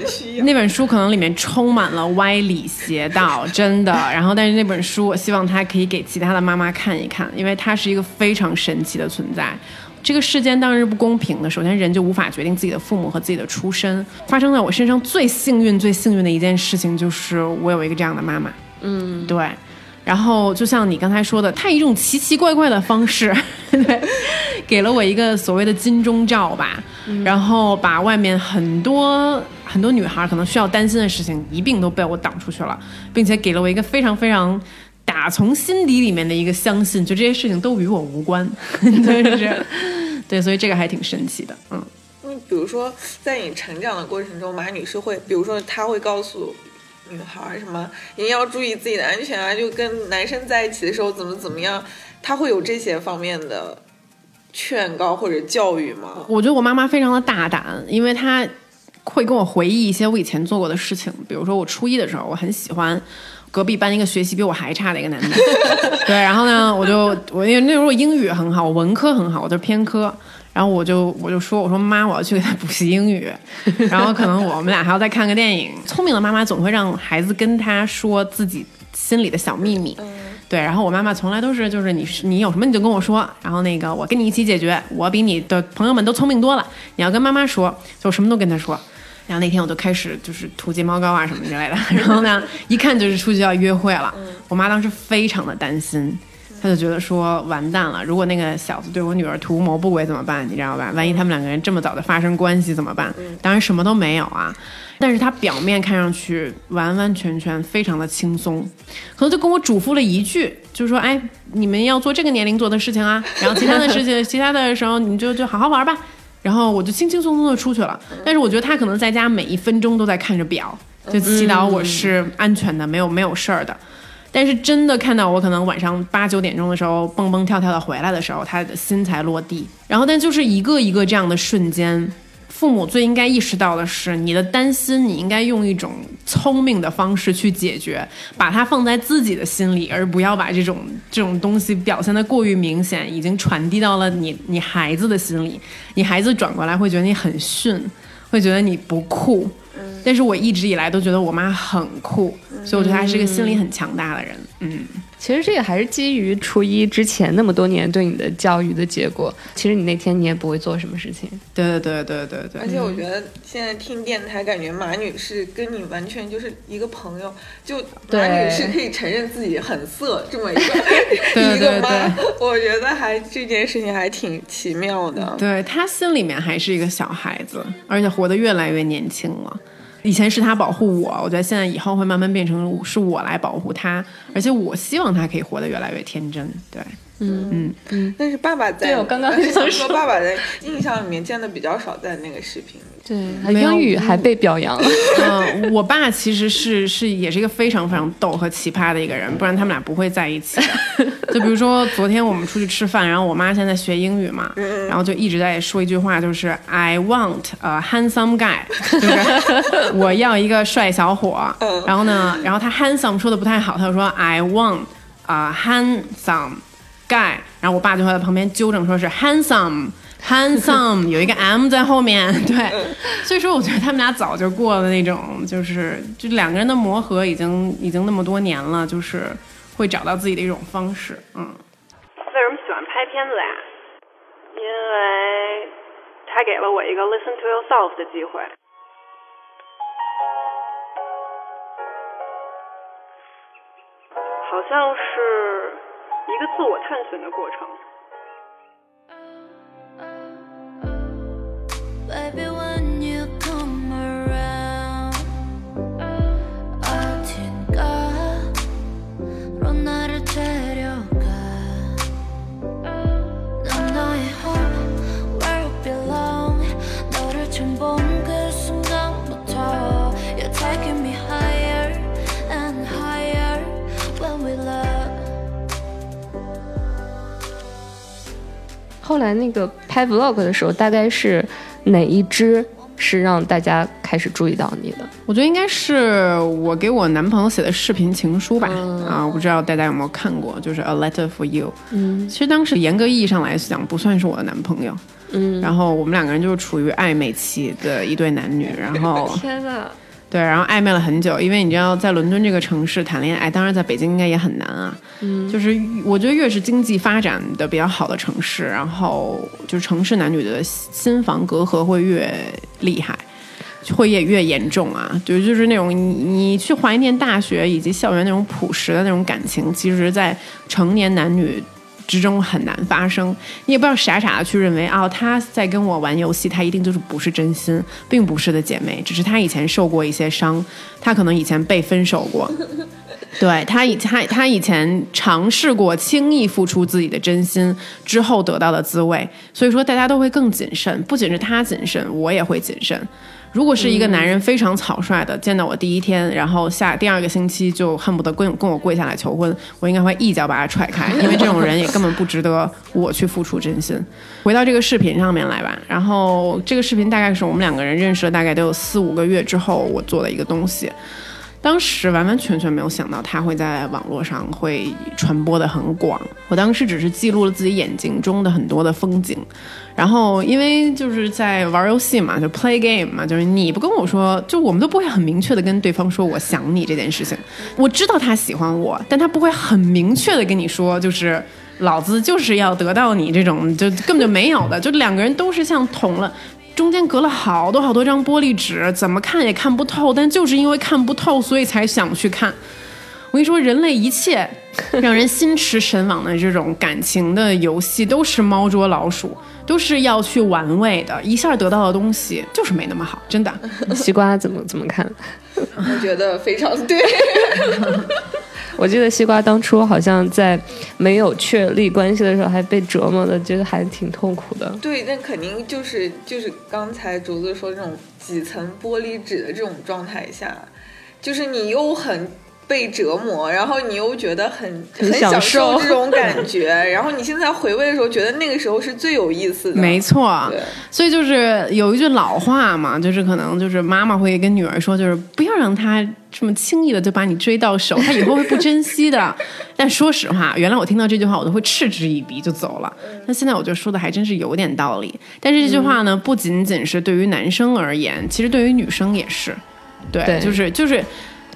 那本书可能里面充满了歪理邪道，真的。然后，但是那本书我希望她可以给其他的妈妈看一看，因为她是一个非常神奇的存在。这个世间当然是不公平的。首先，人就无法决定自己的父母和自己的出身。发生在我身上最幸运、最幸运的一件事情，就是我有一个这样的妈妈。嗯，对。然后，就像你刚才说的，他以一种奇奇怪怪的方式，对，给了我一个所谓的金钟罩吧，然后把外面很多很多女孩可能需要担心的事情一并都被我挡出去了，并且给了我一个非常非常打从心底里面的一个相信，就这些事情都与我无关，对，就是对，所以这个还挺神奇的，嗯。你比如说，在你成长的过程中，马女士会，比如说，她会告诉女孩什么，一定要注意自己的安全啊，就跟男生在一起的时候怎么怎么样，她会有这些方面的劝告或者教育吗？我觉得我妈妈非常的大胆，因为她会跟我回忆一些我以前做过的事情。比如说我初一的时候，我很喜欢隔壁班一个学习比我还差的一个男的，对，然后呢，我就我因为那时候英语很好，文科很好，我就偏科。然后我就我就说我说妈我要去给他补习英语，然后可能我们俩还要再看个电影。聪明的妈妈总会让孩子跟他说自己心里的小秘密，对。然后我妈妈从来都是就是你你有什么你就跟我说，然后那个我跟你一起解决，我比你的朋友们都聪明多了。你要跟妈妈说，就什么都跟她说。然后那天我就开始就是涂睫毛膏啊什么之类的，然后呢，一看就是出去要约会了。我妈当时非常的担心，她就觉得说完蛋了，如果那个小子对我女儿图谋不轨怎么办？你知道吧？万一他们两个人这么早的发生关系怎么办？当然什么都没有啊，但是他表面看上去完完全全非常的轻松，可能就跟我嘱咐了一句，就是说，哎，你们要做这个年龄做的事情啊，然后其他的事情，其他的时候你就就好好玩吧。然后我就轻轻松松的出去了，但是我觉得他可能在家每一分钟都在看着表，就祈祷我是安全的，没有没有事儿的。但是真的看到我可能晚上八九点钟的时候蹦蹦跳跳的回来的时候，他的心才落地。然后，但就是一个一个这样的瞬间，父母最应该意识到的是，你的担心你应该用一种聪明的方式去解决，把它放在自己的心里，而不要把这种这种东西表现的过于明显，已经传递到了你你孩子的心里，你孩子转过来会觉得你很逊，会觉得你不酷。但是我一直以来都觉得我妈很酷，所以我觉得她是一个心理很强大的人。嗯，其实这个还是基于初一之前那么多年对你的教育的结果。其实你那天你也不会做什么事情。对对对对对对。而且我觉得现在听电台，感觉马女士跟你完全就是一个朋友。就马女士可以承认自己很色这么一个 一个妈，我觉得还这件事情还挺奇妙的。对她心里面还是一个小孩子，而且活得越来越年轻了。以前是他保护我，我觉得现在以后会慢慢变成是我来保护他，而且我希望他可以活得越来越天真。对，嗯嗯嗯。但是爸爸在对，我刚刚想说，爸爸的印象里面见的比较少，在那个视频里。对，英语还被表扬了。嗯，我爸其实是是也是一个非常非常逗和奇葩的一个人，不然他们俩不会在一起。就比如说昨天我们出去吃饭，然后我妈现在学英语嘛，然后就一直在说一句话，就是 I want a handsome guy，就是我要一个帅小伙。然后呢，然后他 handsome 说的不太好，他就说 I want a handsome guy，然后我爸就会在旁边纠正，说是 handsome。Handsome 有一个 M 在后面，对，所以说我觉得他们俩早就过了那种，就是就两个人的磨合已经已经那么多年了，就是会找到自己的一种方式，嗯。为什么喜欢拍片子呀？因为他给了我一个 listen to yourself 的机会，好像是一个自我探寻的过程。后来那个拍 vlog 的时候，大概是哪一支是让大家开始注意到你的？我觉得应该是我给我男朋友写的视频情书吧。啊，我不知道大家有没有看过，就是 A Letter for You。嗯，其实当时严格意义上来讲，不算是我的男朋友。嗯，然后我们两个人就是处于暧昧期的一对男女。然后，天呐。对，然后暧昧了很久，因为你知道，在伦敦这个城市谈恋爱，当然在北京应该也很难啊。嗯，就是我觉得越是经济发展的比较好的城市，然后就是城市男女的心房隔阂会越厉害，会也越严重啊。就就是那种你你去怀念大学以及校园那种朴实的那种感情，其实，在成年男女。之中很难发生，你也不要傻傻的去认为哦，他在跟我玩游戏，他一定就是不是真心，并不是的，姐妹，只是他以前受过一些伤，他可能以前被分手过，对他以他他以前尝试过轻易付出自己的真心之后得到的滋味，所以说大家都会更谨慎，不仅是他谨慎，我也会谨慎。如果是一个男人非常草率的见到我第一天，然后下第二个星期就恨不得跟跟我跪下来求婚，我应该会一脚把他踹开，因为这种人也根本不值得我去付出真心。回到这个视频上面来吧，然后这个视频大概是我们两个人认识了大概都有四五个月之后我做的一个东西。当时完完全全没有想到它会在网络上会传播的很广。我当时只是记录了自己眼睛中的很多的风景，然后因为就是在玩游戏嘛，就 play game 嘛，就是你不跟我说，就我们都不会很明确的跟对方说我想你这件事情。我知道他喜欢我，但他不会很明确的跟你说，就是老子就是要得到你这种，就根本就没有的，就两个人都是像捅了。中间隔了好多好多张玻璃纸，怎么看也看不透，但就是因为看不透，所以才想去看。我跟你说，人类一切让人心驰神往的这种感情的游戏，都是猫捉老鼠，都是要去玩味的。一下得到的东西就是没那么好，真的。西瓜怎么怎么看？我觉得非常对。我记得西瓜当初好像在没有确立关系的时候还被折磨的，觉得还挺痛苦的。对，那肯定就是就是刚才竹子说这种几层玻璃纸的这种状态下，就是你又很。被折磨，然后你又觉得很很享享受这种感 觉，然后你现在回味的时候，觉得那个时候是最有意思的。没错对，所以就是有一句老话嘛，就是可能就是妈妈会跟女儿说，就是不要让她这么轻易的就把你追到手，她以后会不珍惜的。但说实话，原来我听到这句话，我都会嗤之以鼻就走了。那现在我觉得说的还真是有点道理。但是这句话呢，不仅仅是对于男生而言，其实对于女生也是。对，对就是就是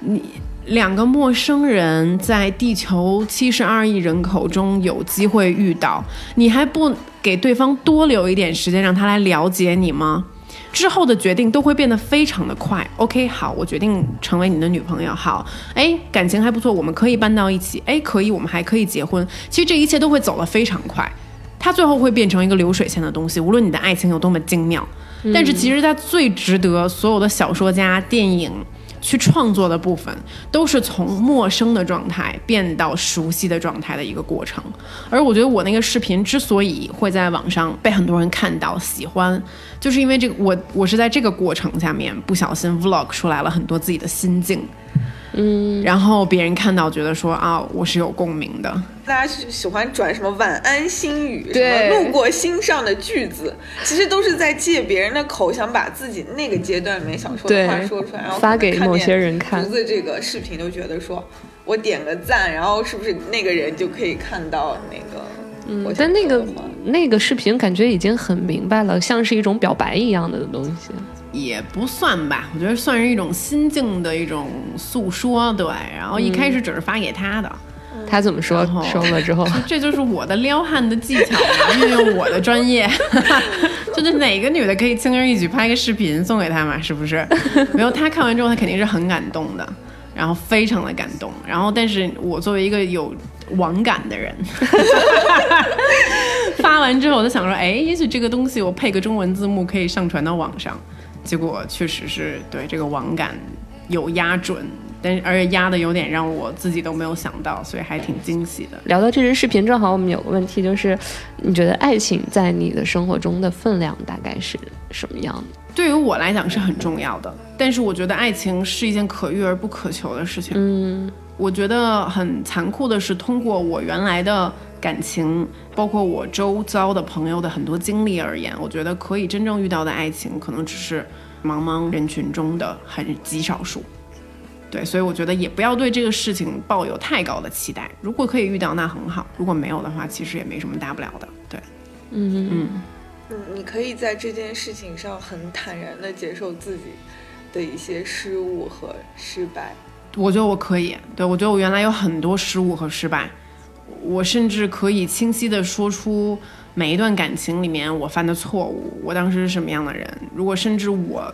你两个陌生人在地球七十二亿人口中有机会遇到，你还不给对方多留一点时间让他来了解你吗？之后的决定都会变得非常的快。OK，好，我决定成为你的女朋友。好，哎，感情还不错，我们可以搬到一起。哎，可以，我们还可以结婚。其实这一切都会走得非常快，它最后会变成一个流水线的东西。无论你的爱情有多么精妙，但是其实它最值得所有的小说家、电影去创作的部分，都是从陌生的状态变到熟悉的状态的一个过程。而我觉得我那个视频之所以会在网上被很多人看到喜欢，就是因为这个我我是在这个过程下面不小心 vlog 出来了很多自己的心境。嗯，然后别人看到觉得说啊，我是有共鸣的，大家喜喜欢转什么晚安心语，什对。么路过心上的句子，其实都是在借别人的口，想把自己那个阶段里面想说的话说出来，然后发给某些人看。竹子这个视频就觉得说，我点个赞，然后是不是那个人就可以看到那个？嗯但那个那个视频感觉已经很明白了，像是一种表白一样的东西。也不算吧，我觉得算是一种心境的一种诉说，对。然后一开始只是发给他的，他怎么说收了之后？这就是我的撩汉的技巧嘛，运用我的专业，就是哪个女的可以轻而易举拍个视频送给他嘛，是不是？没有，他看完之后，他肯定是很感动的，然后非常的感动。然后，但是我作为一个有网感的人，发完之后我就想说，哎，也许这个东西我配个中文字幕可以上传到网上。结果确实是对这个网感有压准，但是而且压的有点让我自己都没有想到，所以还挺惊喜的。聊到这支视频，正好我们有个问题，就是你觉得爱情在你的生活中的分量大概是什么样的？对于我来讲是很重要的，但是我觉得爱情是一件可遇而不可求的事情。嗯，我觉得很残酷的是，通过我原来的感情，包括我周遭的朋友的很多经历而言，我觉得可以真正遇到的爱情，可能只是茫茫人群中的很极少数。对，所以我觉得也不要对这个事情抱有太高的期待。如果可以遇到，那很好；如果没有的话，其实也没什么大不了的。对，嗯嗯嗯，你可以在这件事情上很坦然的接受自己的一些失误和失败。我觉得我可以，对我觉得我原来有很多失误和失败，我甚至可以清晰的说出每一段感情里面我犯的错误，我当时是什么样的人。如果甚至我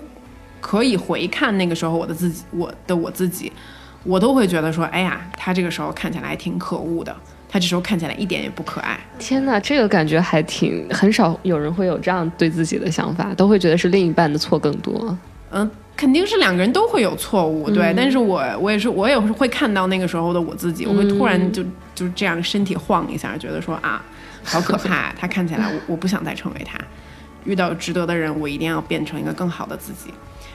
可以回看那个时候我的自己，我的我自己，我都会觉得说，哎呀，他这个时候看起来还挺可恶的，他这时候看起来一点也不可爱。天哪，这个感觉还挺很少有人会有这样对自己的想法，都会觉得是另一半的错更多。嗯，肯定是两个人都会有错误，对。但是我我也是我也是会看到那个时候的我自己，我会突然就就这样身体晃一下，觉得说啊，好可怕，他看起来我我不想再成为他。遇到值得的人，我一定要变成一个更好的自己。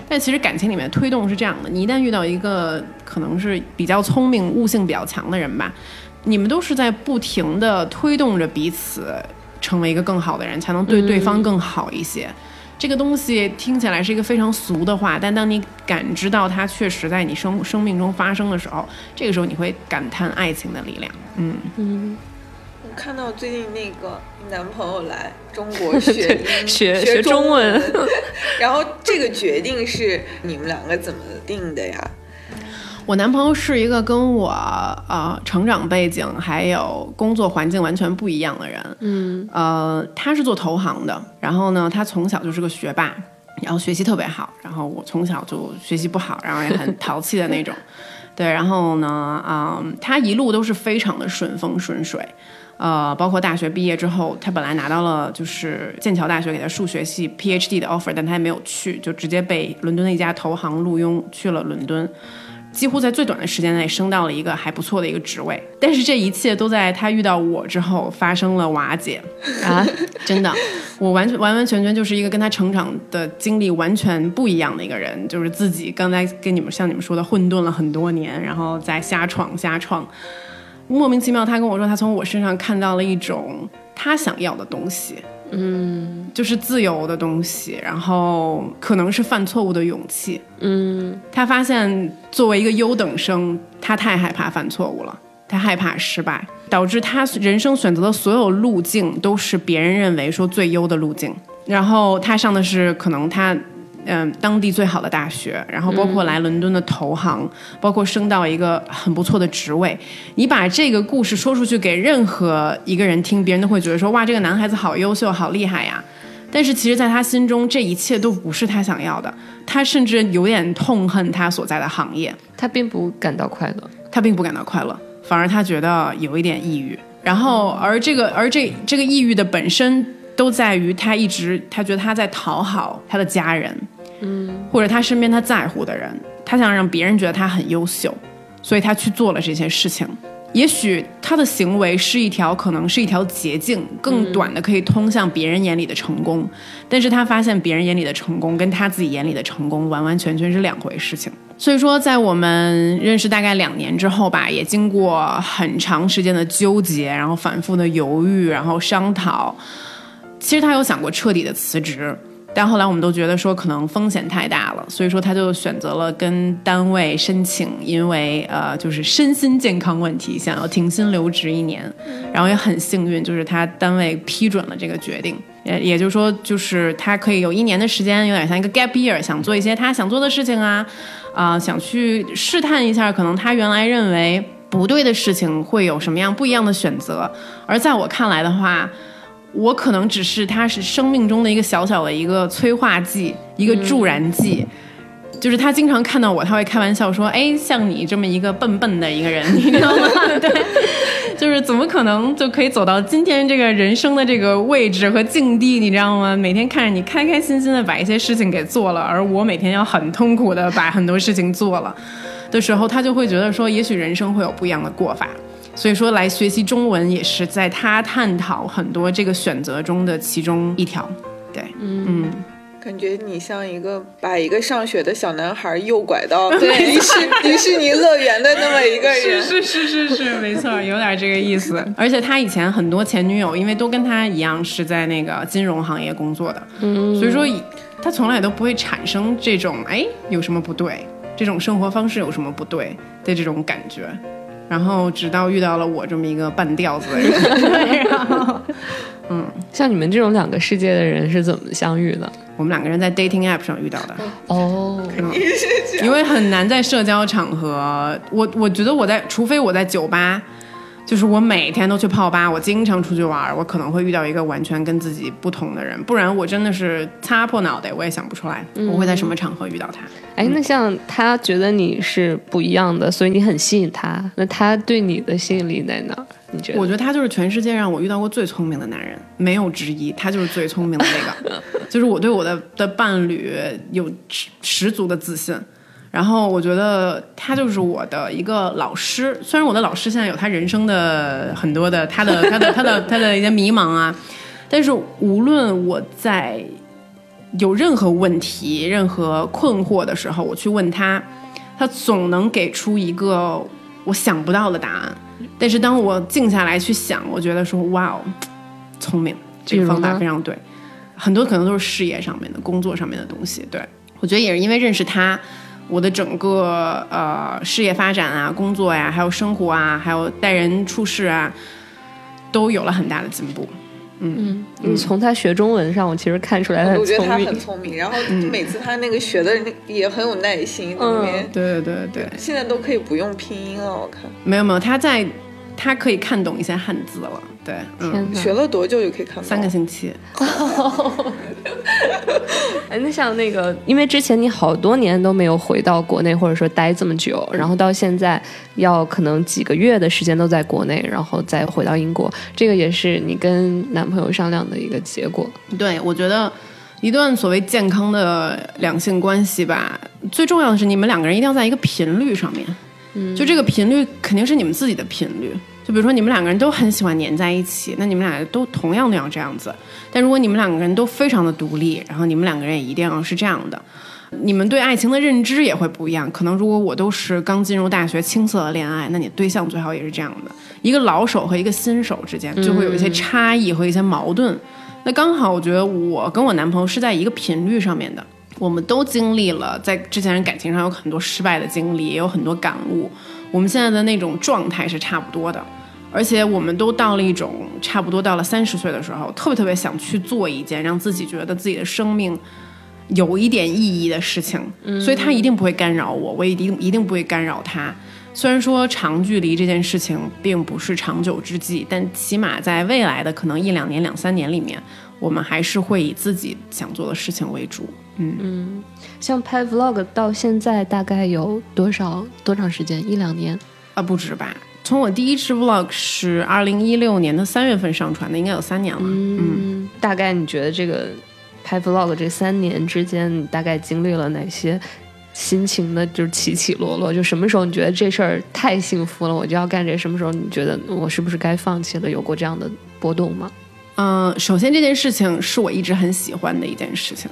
但其实感情里面推动是这样的，你一旦遇到一个可能是比较聪明、悟性比较强的人吧，你们都是在不停的推动着彼此成为一个更好的人，才能对对方更好一些。这个东西听起来是一个非常俗的话，但当你感知到它确实在你生生命中发生的时候，这个时候你会感叹爱情的力量。嗯嗯，我看到最近那个男朋友来中国学 英学学学中文文，然后这个决定是你们两个怎么定的呀？我男朋友是一个跟我呃成长背景还有工作环境完全不一样的人。嗯，呃，他是做投行的，然后呢，他从小就是个学霸，然后学习特别好，然后我从小就学习不好，然后也很淘气的那种。对，然后呢，嗯，他一路都是非常的顺风顺水。呃，包括大学毕业之后，他本来拿到了就是剑桥大学给他数学系 PhD 的 offer，但他也没有去，就直接被伦敦的一家投行录用去了伦敦。几乎在最短的时间内升到了一个还不错的一个职位。但是这一切都在他遇到我之后发生了瓦解啊！真的，我完全完完全全就是一个跟他成长的经历完全不一样的一个人，就是自己刚才跟你们像你们说的混沌了很多年，然后在瞎闯瞎闯。莫名其妙，他跟我说，他从我身上看到了一种他想要的东西，嗯，就是自由的东西，然后可能是犯错误的勇气，嗯，他发现作为一个优等生，他太害怕犯错误了，他害怕失败，导致他人生选择的所有路径都是别人认为说最优的路径，然后他上的是可能他。嗯，当地最好的大学，然后包括来伦敦的投行，包括升到一个很不错的职位。你把这个故事说出去给任何一个人听，别人都会觉得说：“哇，这个男孩子好优秀，好厉害呀！”但是其实，在他心中，这一切都不是他想要的。他甚至有点痛恨他所在的行业。他并不感到快乐，他并不感到快乐，反而他觉得有一点抑郁。然后，而这个，而这这个抑郁的本身，都在于他一直他觉得他在讨好他的家人。嗯，或者他身边他在乎的人，他想让别人觉得他很优秀，所以他去做了这些事情。也许他的行为是一条，可能是一条捷径，更短的可以通向别人眼里的成功。但是他发现别人眼里的成功跟他自己眼里的成功完完全全是两回事情。所以说，在我们认识大概两年之后吧，也经过很长时间的纠结，然后反复的犹豫，然后商讨，其实他有想过彻底的辞职。但后来我们都觉得说可能风险太大了，所以说他就选择了跟单位申请，因为呃就是身心健康问题，想要停薪留职一年，然后也很幸运，就是他单位批准了这个决定，也也就是说就是他可以有一年的时间，有点像一个 gap year，想做一些他想做的事情啊，啊想去试探一下，可能他原来认为不对的事情会有什么样不一样的选择，而在我看来的话。我可能只是他是生命中的一个小小的一个催化剂，一个助燃剂。就是他经常看到我，他会开玩笑说：“哎，像你这么一个笨笨的一个人，你知道吗？对，就是怎么可能就可以走到今天这个人生的这个位置和境地？你知道吗？每天看着你开开心心的把一些事情给做了，而我每天要很痛苦的把很多事情做了的时候，他就会觉得说，也许人生会有不一样的过法。”所以说，来学习中文也是在他探讨很多这个选择中的其中一条。对，嗯，感觉你像一个把一个上学的小男孩诱拐到迪士迪士尼乐园的那么一个人。是是是是是，没错，有点这个意思。而且他以前很多前女友，因为都跟他一样是在那个金融行业工作的，嗯，所以说他从来都不会产生这种哎有什么不对，这种生活方式有什么不对的这种感觉。然后直到遇到了我这么一个半吊子的人，然后，嗯，像你们这种两个世界的人是怎么相遇的？我们两个人在 dating app 上遇到的。哦，因为很难在社交场合，我我觉得我在，除非我在酒吧。就是我每天都去泡吧，我经常出去玩，我可能会遇到一个完全跟自己不同的人，不然我真的是擦破脑袋我也想不出来我会在什么场合遇到他。哎，那像他觉得你是不一样的，所以你很吸引他，那他对你的吸引力在哪？你觉得？我觉得他就是全世界让我遇到过最聪明的男人，没有之一，他就是最聪明的那个。就是我对我的的伴侣有十十足的自信。然后我觉得他就是我的一个老师，虽然我的老师现在有他人生的很多的他的 他的他的他的一些迷茫啊，但是无论我在有任何问题、任何困惑的时候，我去问他，他总能给出一个我想不到的答案。但是当我静下来去想，我觉得说哇哦，聪明，这个方法非常对。很多可能都是事业上面的、工作上面的东西。对我觉得也是因为认识他。我的整个呃事业发展啊，工作呀，还有生活啊，还有待人处事啊，都有了很大的进步。嗯，你从他学中文上，我其实看出来他我觉得他很聪明。然后每次他那个学的那也很有耐心。嗯，对对对对。现在都可以不用拼音了，我看。没有没有，他在。他可以看懂一些汉字了，对，嗯，学了多久就可以看懂？三个星期。哎，那像那个，因为之前你好多年都没有回到国内，或者说待这么久，然后到现在要可能几个月的时间都在国内，然后再回到英国，这个也是你跟男朋友商量的一个结果。对，我觉得一段所谓健康的两性关系吧，最重要的是你们两个人一定要在一个频率上面，就这个频率肯定是你们自己的频率。就比如说你们两个人都很喜欢黏在一起，那你们俩都同样的要这样子。但如果你们两个人都非常的独立，然后你们两个人也一定要是这样的，你们对爱情的认知也会不一样。可能如果我都是刚进入大学青涩的恋爱，那你对象最好也是这样的。一个老手和一个新手之间就会有一些差异和一些矛盾。那刚好，我觉得我跟我男朋友是在一个频率上面的。我们都经历了在之前感情上有很多失败的经历，也有很多感悟。我们现在的那种状态是差不多的，而且我们都到了一种差不多到了三十岁的时候，特别特别想去做一件让自己觉得自己的生命有一点意义的事情。所以他一定不会干扰我，我一定一定不会干扰他。虽然说长距离这件事情并不是长久之计，但起码在未来的可能一两年、两三年里面，我们还是会以自己想做的事情为主。嗯，像拍 vlog 到现在大概有多少多长时间？一两年？啊，不止吧？从我第一支 vlog 是二零一六年的三月份上传的，应该有三年了。嗯，大概你觉得这个拍 vlog 这三年之间，你大概经历了哪些心情的，就是起起落落？就什么时候你觉得这事儿太幸福了，我就要干这？什么时候你觉得我是不是该放弃了？有过这样的波动吗？嗯、首先这件事情是我一直很喜欢的一件事情，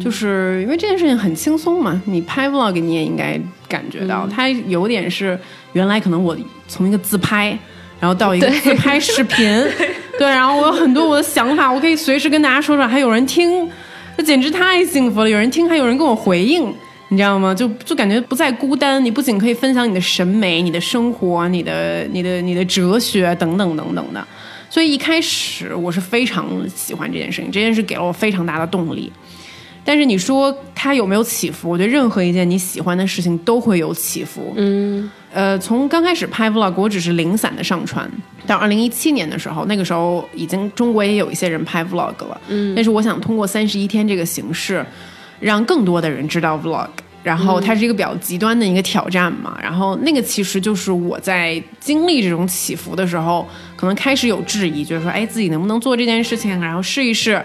就是因为这件事情很轻松嘛。你拍 vlog 你也应该感觉到，它有点是原来可能我从一个自拍，然后到一个 自拍视频，对，然后我有很多我的想法，我可以随时跟大家说说，还有人听，这简直太幸福了。有人听，还有人跟我回应。你知道吗？就就感觉不再孤单。你不仅可以分享你的审美、你的生活、你的、你的、你的哲学等等等等的。所以一开始我是非常喜欢这件事情，这件事给了我非常大的动力。但是你说它有没有起伏？我觉得任何一件你喜欢的事情都会有起伏。嗯呃，从刚开始拍 vlog，我只是零散的上传，到二零一七年的时候，那个时候已经中国也有一些人拍 vlog 了。嗯，但是我想通过三十一天这个形式，让更多的人知道 vlog。然后它是一个比较极端的一个挑战嘛，然后那个其实就是我在经历这种起伏的时候，可能开始有质疑，就是说，哎，自己能不能做这件事情，然后试一试。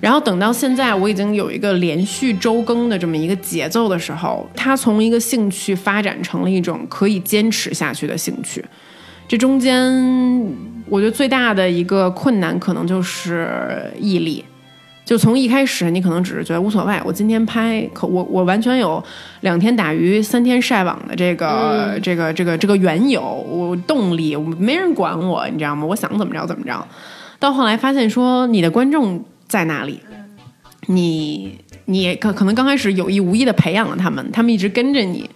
然后等到现在，我已经有一个连续周更的这么一个节奏的时候，它从一个兴趣发展成了一种可以坚持下去的兴趣。这中间，我觉得最大的一个困难可能就是毅力。就从一开始，你可能只是觉得无所谓，我今天拍，可我我完全有两天打鱼三天晒网的这个、这个这个这个缘由，我动力，我没人管我，你知道吗？我想怎么着怎么着。到后来发现说，你的观众在哪里？你你可可能刚开始有意无意的培养了他们，他们一直跟着你，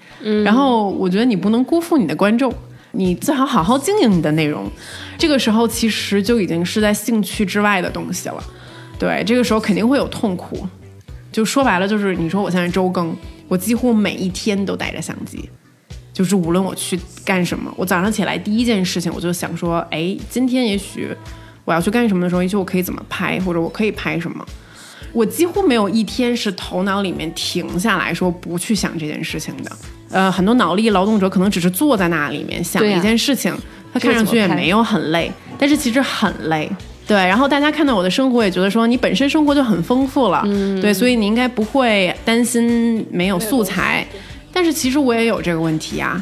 然后我觉得你不能辜负你的观众，你最好好好经营你的内容。这个时候其实就已经是在兴趣之外的东西了。对，这个时候肯定会有痛苦。就说白了，就是你说我现在周更，我几乎每一天都带着相机，就是无论我去干什么，我早上起来第一件事情我就想说，哎，今天也许我要去干什么的时候，也许我可以怎么拍，或者我可以拍什么。我几乎没有一天是头脑里面停下来说不去想这件事情的。呃，很多脑力劳动者可能只是坐在那里面想一件事情，他看上去也没有很累，但是其实很累。对，然后大家看到我的生活，也觉得说你本身生活就很丰富了，对，所以你应该不会担心没有素材。但是其实我也有这个问题啊，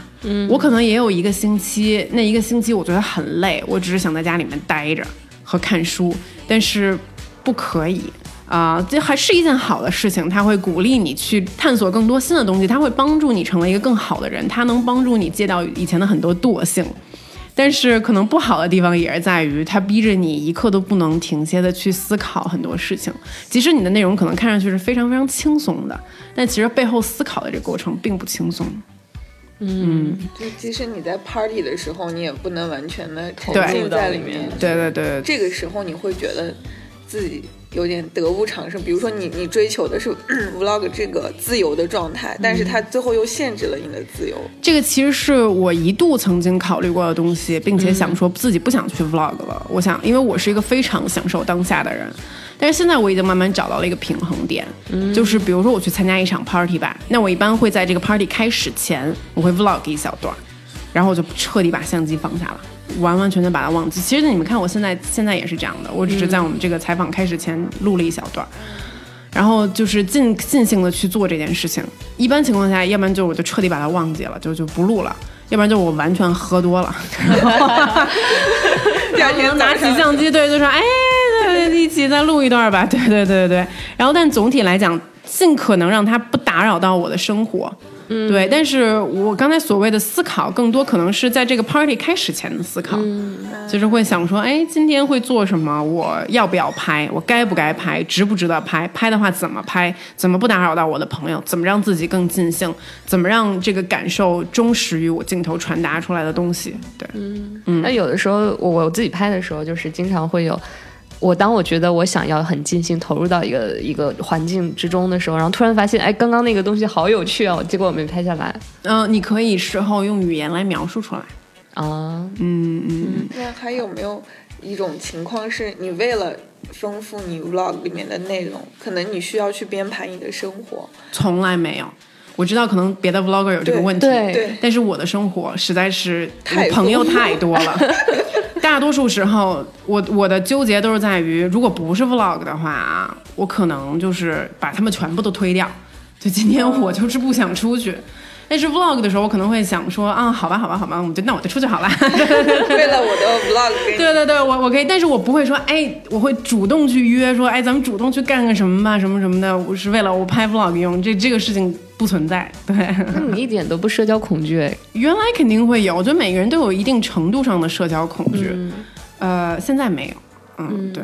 我可能也有一个星期，那一个星期我觉得很累，我只是想在家里面待着和看书，但是不可以。啊、这还是一件好的事情，它会鼓励你去探索更多新的东西，它会帮助你成为一个更好的人，它能帮助你戒掉以前的很多惰性。但是可能不好的地方也是在于，它逼着你一刻都不能停歇的去思考很多事情。即使你的内容可能看上去是非常非常轻松的，但其实背后思考的这个过程并不轻松。嗯就即使你在 party 的时候，你也不能完全的沉对浸在里面。对对对对这个时候你会觉得自己有点得不偿失。比如说你你追求的是 vlog 这个自由的状态，但是它最后又限制了你的自由。这个其实是我一度曾经考虑过的东西，并且想说自己不想去 vlog 了。我想，因为我是一个非常享受当下的人，但是现在我已经慢慢找到了一个平衡点，就是比如说我去参加一场 party 吧，那我一般会在这个 party 开始前，我会 vlog 一小段，然后我就彻底把相机放下了。完完全全把它忘记。其实你们看，我现在现在也是这样的，我只是在我们这个采访开始前录了一小段儿。然后就是尽尽兴的去做这件事情。一般情况下，要不然就我就彻底把它忘记了，就就不录了；要不然就我完全喝多了，第二天拿起相机，对，就说哎，对对，一起再录一段吧，对对对对对。然后，但总体来讲，尽可能让它不打扰到我的生活。嗯，对，但是我刚才所谓的思考，更多可能是在这个 party 开始前的思考，就是会想说，哎，今天会做什么？我要不要拍？我该不该拍？值不值得拍？拍的话怎么拍？怎么不打扰到我的朋友？怎么让自己更尽兴？怎么让这个感受忠实于我镜头传达出来的东西？对，嗯嗯。那有的时候我我自己拍的时候，就是经常会有。我当我觉得我想要很尽兴投入到一个一个环境之中的时候，然后突然发现，哎，刚刚那个东西好有趣哦，结果我没拍下来。嗯，你可以事后用语言来描述出来。啊，嗯嗯。那还有没有一种情况是你为了丰富你 vlog 里面的内容，可能你需要去编排你的生活？从来没有。我知道可能别的 vlogger 有这个问题，对，但是我的生活实在是太朋友太多了。大多数时候，我我的纠结都是在于，如果不是 vlog 的话啊，我可能就是把他们全部都推掉。就今天我就是不想出去。但是 vlog 的时候，我可能会想说，啊，好吧，好吧，好吧，我们就那我就出去好了。为了我的 vlog。对对对，我我可以，但是我不会说，哎，我会主动去约说，哎，咱们主动去干个什么吧，什么什么的，我是为了我拍 vlog 用，这这个事情不存在。对，那你一点都不社交恐惧哎？原来肯定会有，我觉得每个人都有一定程度上的社交恐惧，呃，现在没有。嗯，对。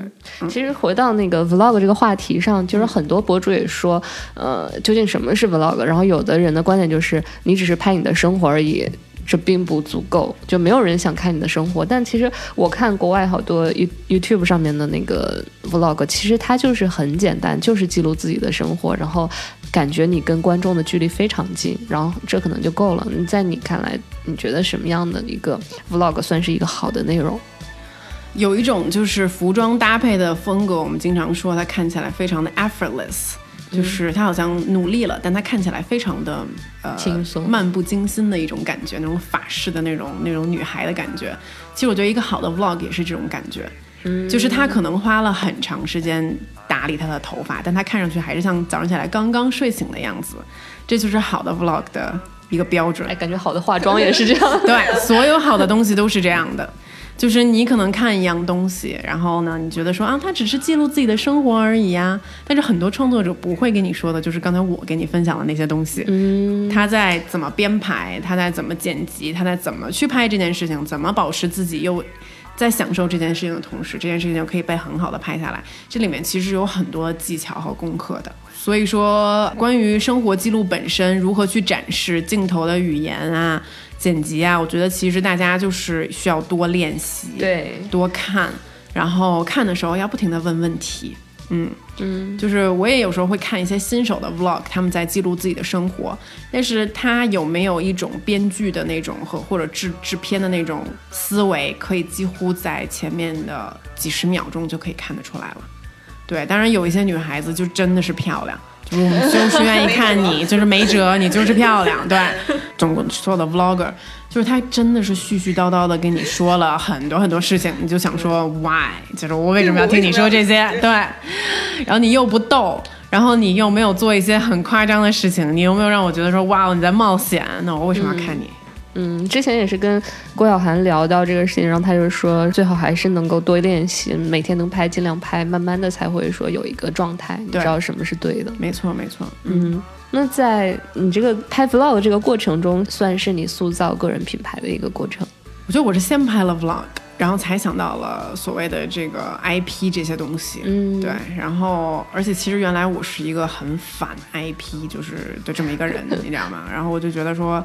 其实回到那个 vlog 这个话题上，就是很多博主也说，呃，究竟什么是 vlog？然后有的人的观点就是，你只是拍你的生活而已，这并不足够，就没有人想看你的生活。但其实我看国外好多 YouTube 上面的那个 vlog，其实它就是很简单，就是记录自己的生活，然后感觉你跟观众的距离非常近，然后这可能就够了。你在你看来，你觉得什么样的一个 vlog 算是一个好的内容？有一种就是服装搭配的风格，我们经常说它看起来非常的 effortless，就是它好像努力了，但它看起来非常的呃轻松、漫不经心的一种感觉，那种法式的那种那种女孩的感觉。其实我觉得一个好的 vlog 也是这种感觉，就是她可能花了很长时间打理他的头发，但他看上去还是像早上起来刚刚睡醒的样子，这就是好的 vlog 的一个标准。哎，感觉好的化妆也是这样，对，所有好的东西都是这样的。就是你可能看一样东西，然后呢，你觉得说啊，他只是记录自己的生活而已呀。但是很多创作者不会跟你说的，就是刚才我给你分享的那些东西。嗯，他在怎么编排，他在怎么剪辑，他在怎么去拍这件事情，怎么保持自己又在享受这件事情的同时，这件事情就可以被很好的拍下来。这里面其实有很多技巧和功课的。所以说，关于生活记录本身如何去展示镜头的语言啊。剪辑啊，我觉得其实大家就是需要多练习，对，多看，然后看的时候要不停的问问题，嗯嗯，就是我也有时候会看一些新手的 vlog，他们在记录自己的生活，但是他有没有一种编剧的那种和或者制制片的那种思维，可以几乎在前面的几十秒钟就可以看得出来了，对，当然有一些女孩子就真的是漂亮。我们就是愿意看你，就是没辙，你就是漂亮，对。中国所有的 vlogger，就是他真的是絮絮叨叨的跟你说了很多很多事情，你就想说 why，就是我为什么要听你说这些？对。然后你又不逗，然后你又没有做一些很夸张的事情，你有没有让我觉得说哇你在冒险？那我为什么要看你？嗯，之前也是跟郭晓涵聊到这个事情，然后他就说，最好还是能够多练习，每天能拍尽量拍，慢慢的才会说有一个状态，你知道什么是对的。没错，没错。嗯，那在你这个拍 vlog 这个过程中，算是你塑造个人品牌的一个过程。我觉得我是先拍了 vlog，然后才想到了所谓的这个 IP 这些东西。嗯，对。然后，而且其实原来我是一个很反 IP，就是的这么一个人，你知道吗？然后我就觉得说。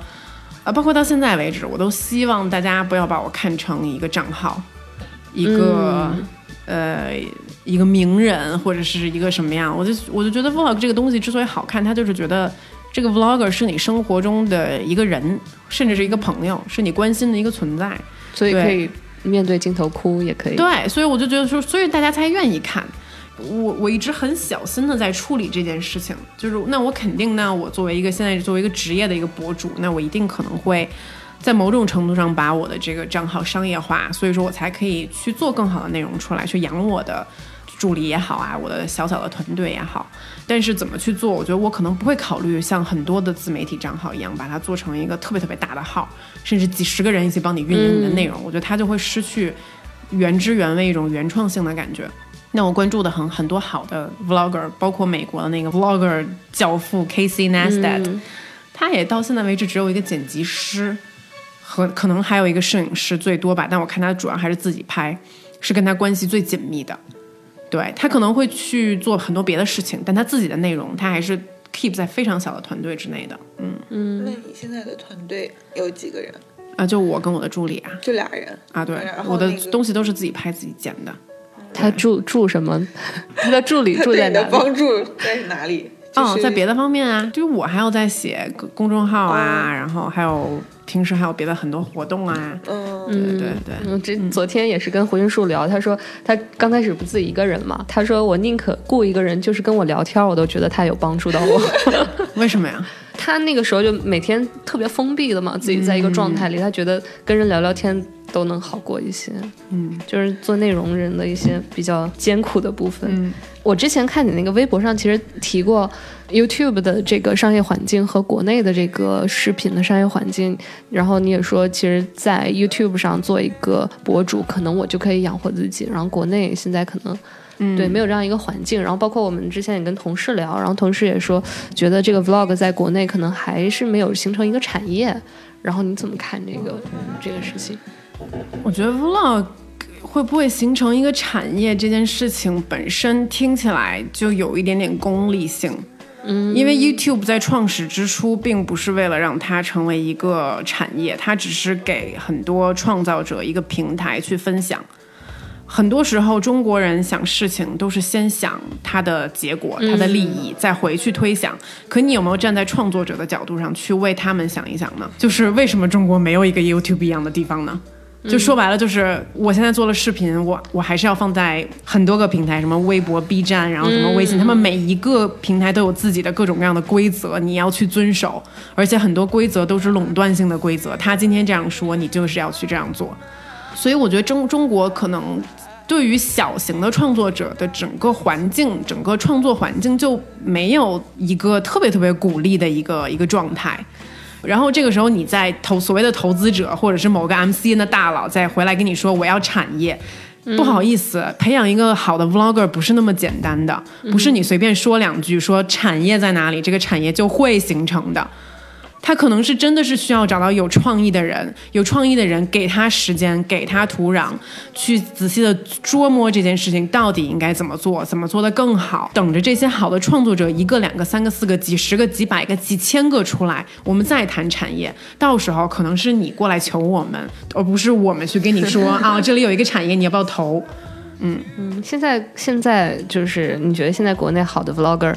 啊，包括到现在为止，我都希望大家不要把我看成一个账号，一个呃一个名人或者是一个什么样。我就我就觉得 vlog 这个东西之所以好看，它就是觉得这个 vlogger 是你生活中的一个人，甚至是一个朋友，是你关心的一个存在，所以可以面对镜头哭也可以。对，所以我就觉得说，所以大家才愿意看。我我一直很小心的在处理这件事情，就是那我肯定那，我作为一个现在作为一个职业的一个博主，那我一定可能会在某种程度上把我的这个账号商业化，所以说我才可以去做更好的内容出来，去养我的助理也好啊，我的小小的团队也好，但是怎么去做，我觉得我可能不会考虑像很多的自媒体账号一样，把它做成一个特别特别大的号，甚至几十个人一起帮你运营你的内容，我觉得它就会失去原汁原味一种原创性的感觉。那我关注的很很多好的 vlogger，包括美国的那个 vlogger 教父 Casey Neistat，、他也到现在为止只有一个剪辑师和可能还有一个摄影师最多吧，但我看他主要还是自己拍，是跟他关系最紧密的。对他可能会去做很多别的事情，但他自己的内容他还是 keep 在非常小的团队之内的。嗯嗯那你现在的团队有几个人？啊，就我跟我的助理啊就俩人。啊，对我的东西都是自己拍自己剪的。他住住什么？他的助理住对你的在哪里？帮助在哪里？就是、哦，在别的方面啊，就是我还要在写公公众号啊，然后还有平时还有别的很多活动啊。嗯，对对对，嗯，这昨天也是跟胡云树聊，他说他刚开始不自己一个人嘛，他说我宁可雇一个人，就是跟我聊天，我都觉得他有帮助到我。为什么呀？他那个时候就每天特别封闭的嘛，自己在一个状态里，他觉得跟人聊聊天都能好过一些。嗯，就是做内容人的一些比较艰苦的部分。嗯我之前看你那个微博上，其实提过 YouTube 的这个商业环境和国内的这个视频的商业环境，然后你也说，其实，在 YouTube 上做一个博主，可能我就可以养活自己，然后国内现在可能。嗯，对，没有这样一个环境，然后包括我们之前也跟同事聊，然后同事也说，觉得这个 vlog 在国内可能还是没有形成一个产业，然后你怎么看这个这个事情？我觉得 vlog 会不会形成一个产业这件事情本身听起来就有一点点功利性。嗯，因为 YouTube 在创始之初并不是为了让它成为一个产业，它只是给很多创造者一个平台去分享。很多时候，中国人想事情都是先想它的结果、它的利益，再回去推想。可你有没有站在创作者的角度上去为他们想一想呢？就是为什么中国没有一个 YouTube 一样的地方呢？就说白了，就是我现在做了视频，我我还是要放在很多个平台，什么微博、B 站，然后什么微信，他们每一个平台都有自己的各种各样的规则，你要去遵守，而且很多规则都是垄断性的规则，他今天这样说，你就是要去这样做。所以我觉得中中国可能对于小型的创作者的整个环境，整个创作环境就没有一个特别特别鼓励的一个一个状态。然后这个时候，你在投所谓的投资者或者是某个 MCN 的大佬再回来跟你说我要产业，不好意思，培养一个好的 vlogger 不是那么简单的，不是你随便说两句说产业在哪里，这个产业就会形成的。他可能是真的是需要找到有创意的人，有创意的人给他时间，给他土壤，去仔细的琢磨这件事情到底应该怎么做，怎么做得更好。等着这些好的创作者一个、两个、三个、四个、几十个、几百个、几千个出来，我们再谈产业。到时候可能是你过来求我们，而不是我们去跟你说啊，这里有一个产业，你要不要投？嗯嗯，现在现在就是你觉得现在国内好的 vlogger，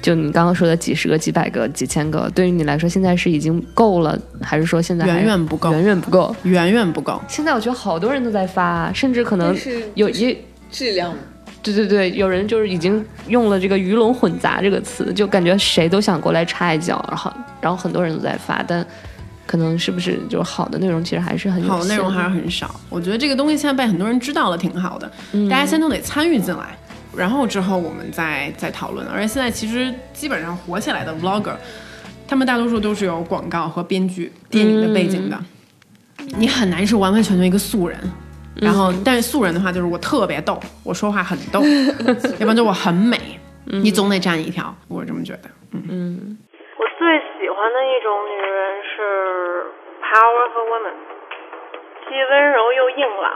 就你刚刚说的几十个、几百个、几千个，对于你来说现在是已经够了，还是说现在远远不够远远不够？远远不够。现在我觉得好多人都在发，甚至可能是有一。质量对对对，有人就是已经用了这个鱼龙混杂这个词，就感觉谁都想过来插一脚，然后然后很多人都在发，但可能是不是就是好的内容其实还是很有好的内容还是很少。我觉得这个东西现在被很多人知道了，挺好的。大家先都得参与进来，然后之后我们再再讨论。而且现在其实基本上火起来的 vlogger，他们大多数都是有广告和编剧、电影的背景的。你很难是完完全全一个素人。然后，但是素人的话，就是我特别逗，我说话很逗，要不然就我很美，你总得占一条，我是这么觉得。嗯，我最喜欢的一种女人是 powerful woman，既温柔又硬朗。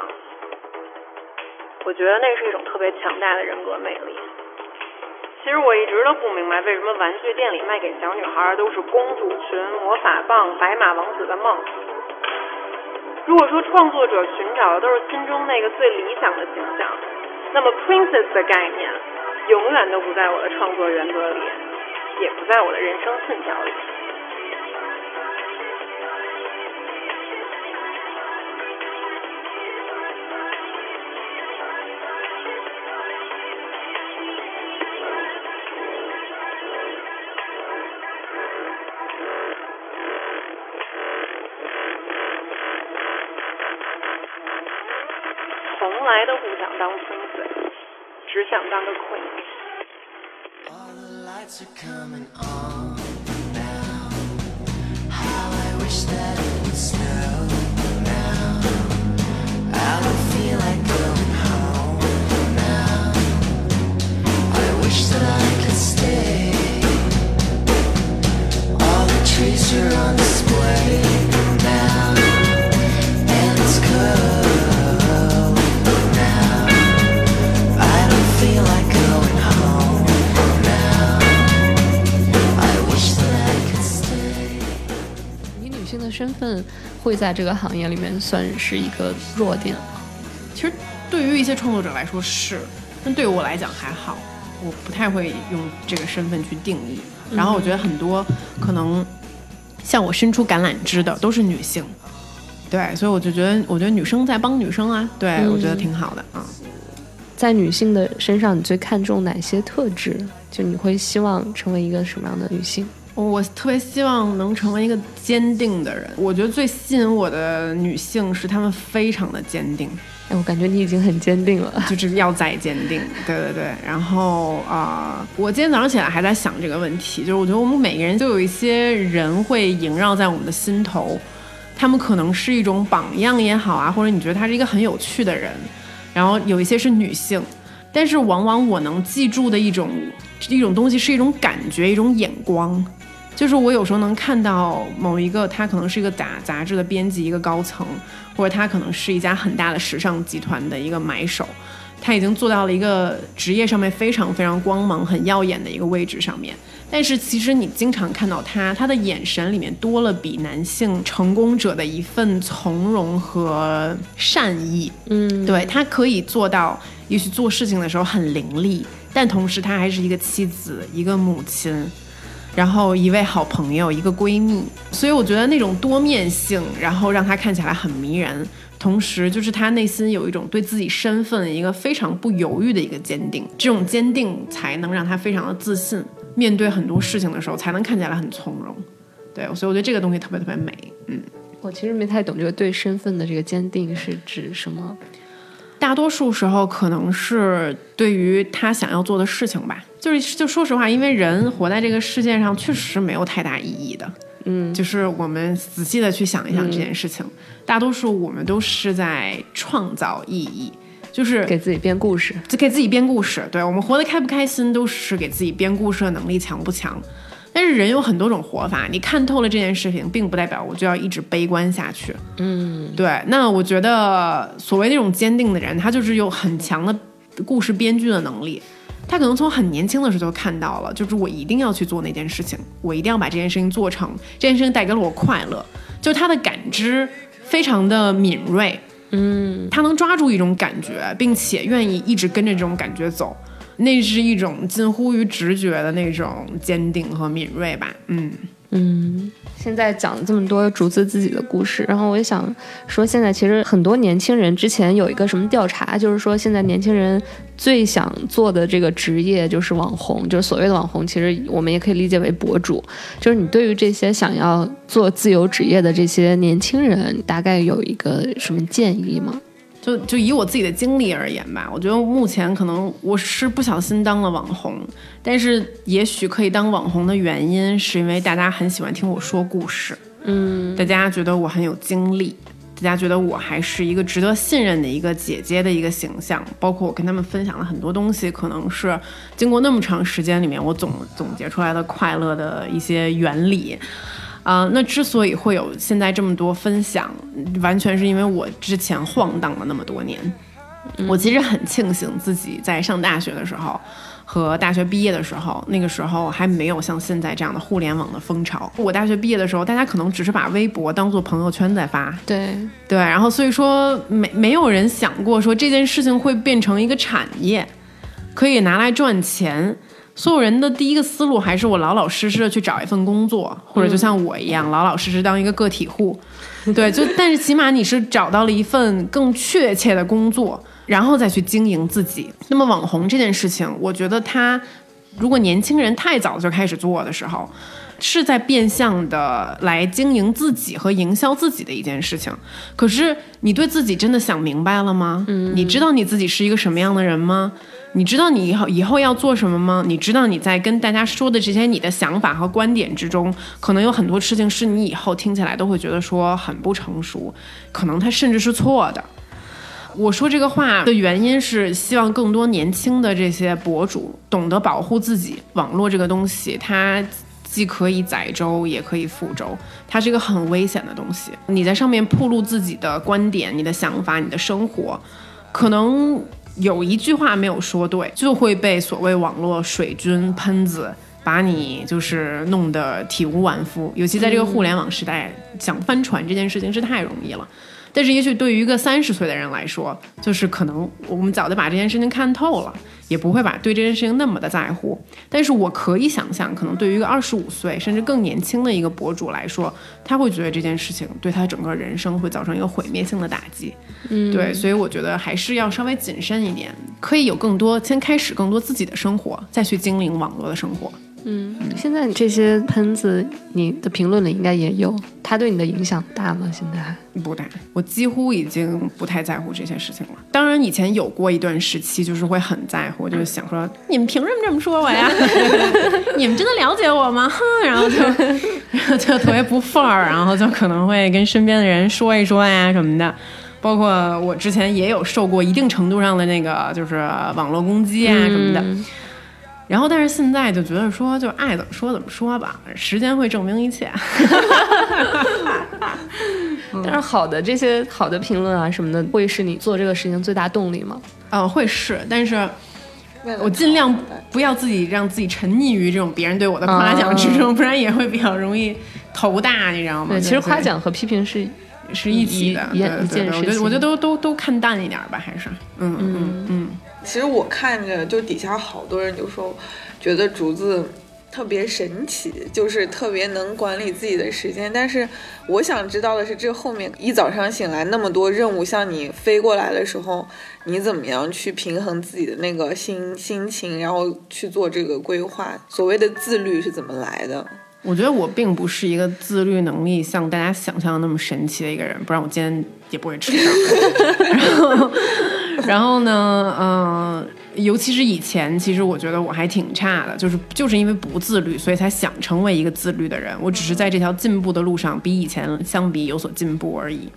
我觉得那是一种特别强大的人格魅力。其实我一直都不明白，为什么玩具店里卖给小女孩都是公主裙、魔法棒、白马王子的梦。如果说创作者寻找的都是心中那个最理想的形象，那么 princess 的概念永远都不在我的创作原则里，也不在我的人生信条里。来都不想当 princess，只想当个 queen。会在这个行业里面算是一个弱点吗？其实对于一些创作者来说是，但对于我来讲还好，我不太会用这个身份去定义。然后我觉得很多可能向我伸出橄榄枝的都是女性，对，所以我就觉得，我觉得女生在帮女生啊，对、我觉得挺好的啊。在女性的身上，你最看重哪些特质？就你会希望成为一个什么样的女性？我特别希望能成为一个坚定的人。我觉得最吸引我的女性是她们非常的坚定，哎，我感觉你已经很坚定了。就是要再坚定。对对对，然后啊、呃我今天早上起来还在想这个问题，就是我觉得我们每个人都有一些人会萦绕在我们的心头，他们可能是一种榜样也好啊，或者你觉得他是一个很有趣的人，然后有一些是女性，但是往往我能记住的一种一种东西是一种感觉，一种眼光。就是我有时候能看到某一个，他可能是一个杂杂志的编辑，一个高层，或者他可能是一家很大的时尚集团的一个买手，他已经做到了一个职业上面非常非常光芒、很耀眼的一个位置上面。但是其实你经常看到他，他的眼神里面多了比男性成功者的一份从容和善意。嗯，对他可以做到，也许做事情的时候很凌厉，但同时他还是一个妻子、一个母亲，然后一位好朋友、一个闺蜜。所以我觉得那种多面性，然后让她看起来很迷人，同时就是她内心有一种对自己身份一个非常不犹豫的一个坚定。这种坚定才能让她非常的自信，面对很多事情的时候才能看起来很从容。对，所以我觉得这个东西特别特别美。嗯。我其实没太懂这个对身份的这个坚定是指什么。大多数时候可能是对于他想要做的事情吧，就是就说实话，因为人活在这个世界上确实没有太大意义的，嗯，就是我们仔细的去想一想这件事情，大多数我们都是在创造意义，就是给自己编故事。就给自己编故事。对我们活得开不开心，都是给自己编故事的能力强不强。但是人有很多种活法，你看透了这件事情，并不代表我就要一直悲观下去。嗯，对，那我觉得所谓那种坚定的人，他就是有很强的故事编剧的能力。他可能从很年轻的时候就看到了，就是我一定要去做那件事情，我一定要把这件事情做成，这件事情带给了我快乐。就他的感知非常的敏锐，嗯，他能抓住一种感觉，并且愿意一直跟着这种感觉走，那是一种近乎于直觉的那种坚定和敏锐吧。嗯。嗯，现在讲了这么多竹子自己的故事，然后我也想说，现在其实很多年轻人之前有一个什么调查，就是说现在年轻人最想做的这个职业就是网红，就是所谓的网红，其实我们也可以理解为博主。就是你对于这些想要做自由职业的这些年轻人，大概有一个什么建议吗？就就以我自己的经历而言吧，我觉得目前可能我是不小心当了网红，但是也许可以当网红的原因是因为大家很喜欢听我说故事，嗯大家觉得我很有经历，大家觉得我还是一个值得信任的一个姐姐的一个形象，包括我跟他们分享了很多东西，可能是经过那么长时间里面我总总结出来的快乐的一些原理。啊、那之所以会有现在这么多分享，完全是因为我之前晃荡了那么多年。我其实很庆幸自己在上大学的时候和大学毕业的时候，那个时候还没有像现在这样的互联网的风潮。我大学毕业的时候，大家可能只是把微博当做朋友圈在发，对，对，然后所以说没没有人想过说这件事情会变成一个产业，可以拿来赚钱。所有人的第一个思路还是我老老实实的去找一份工作，或者就像我一样、老老实实当一个个体户。对，就但是起码你是找到了一份更确切的工作，然后再去经营自己。那么网红这件事情，我觉得他如果年轻人太早就开始做的时候，是在变相的来经营自己和营销自己的一件事情。可是你对自己真的想明白了吗？嗯，你知道你自己是一个什么样的人吗？你知道你以后以后要做什么吗？你知道你在跟大家说的这些你的想法和观点之中，可能有很多事情是你以后听起来都会觉得说很不成熟，可能它甚至是错的。我说这个话的原因是希望更多年轻的这些博主懂得保护自己。网络这个东西，它既可以载舟，也可以覆舟，它是一个很危险的东西。你在上面铺露自己的观点、你的想法、你的生活，可能有一句话没有说对，就会被所谓网络水军喷子。把你就是弄得体无完肤，尤其在这个互联网时代，想翻船这件事情是太容易了。但是，也许对于一个三十岁的人来说，就是可能我们早就把这件事情看透了，也不会把对这件事情那么的在乎。但是我可以想象，可能对于一个二十五岁甚至更年轻的一个博主来说，他会觉得这件事情对他整个人生会造成一个毁灭性的打击。嗯，对，所以我觉得还是要稍微谨慎一点，可以有更多先开始更多自己的生活，再去经营网络的生活。嗯，现在这些喷子，你的评论里应该也有，他对你的影响大吗？现在不大，我几乎已经不太在乎这些事情了。当然，以前有过一段时期，就是会很在乎，就是想说，你们凭什么这么说我呀？你们真的了解我吗？哼，然后就，然后就特别不忿儿，然后就可能会跟身边的人说一说呀什么的。包括我之前也有受过一定程度上的那个，就是网络攻击啊什么的。然后，但是现在就觉得说，就爱怎么说怎么说吧，时间会证明一切。但是好的这些好的评论啊什么的，会是你做这个事情最大动力吗？呃，会是，但是我尽量不要自己让自己沉溺于这种别人对我的夸奖之中，不然也会比较容易头大，你知道吗？对，其实夸奖和批评是是一起的，一一件事情。我觉得我觉得都都都看淡一点吧，还是嗯嗯嗯。其实我看着就底下好多人就说，觉得竹子特别神奇，就是特别能管理自己的时间。但是我想知道的是，这后面一早上醒来那么多任务向你飞过来的时候，你怎么样去平衡自己的那个心心情，然后去做这个规划？所谓的自律是怎么来的？我觉得我并不是一个自律能力像大家想象的那么神奇的一个人，不然我今天也不会迟到。然后，然后呢，嗯、尤其是以前，其实我觉得我还挺差的，就是就是因为不自律，所以才想成为一个自律的人。我只是在这条进步的路上，比以前相比有所进步而已。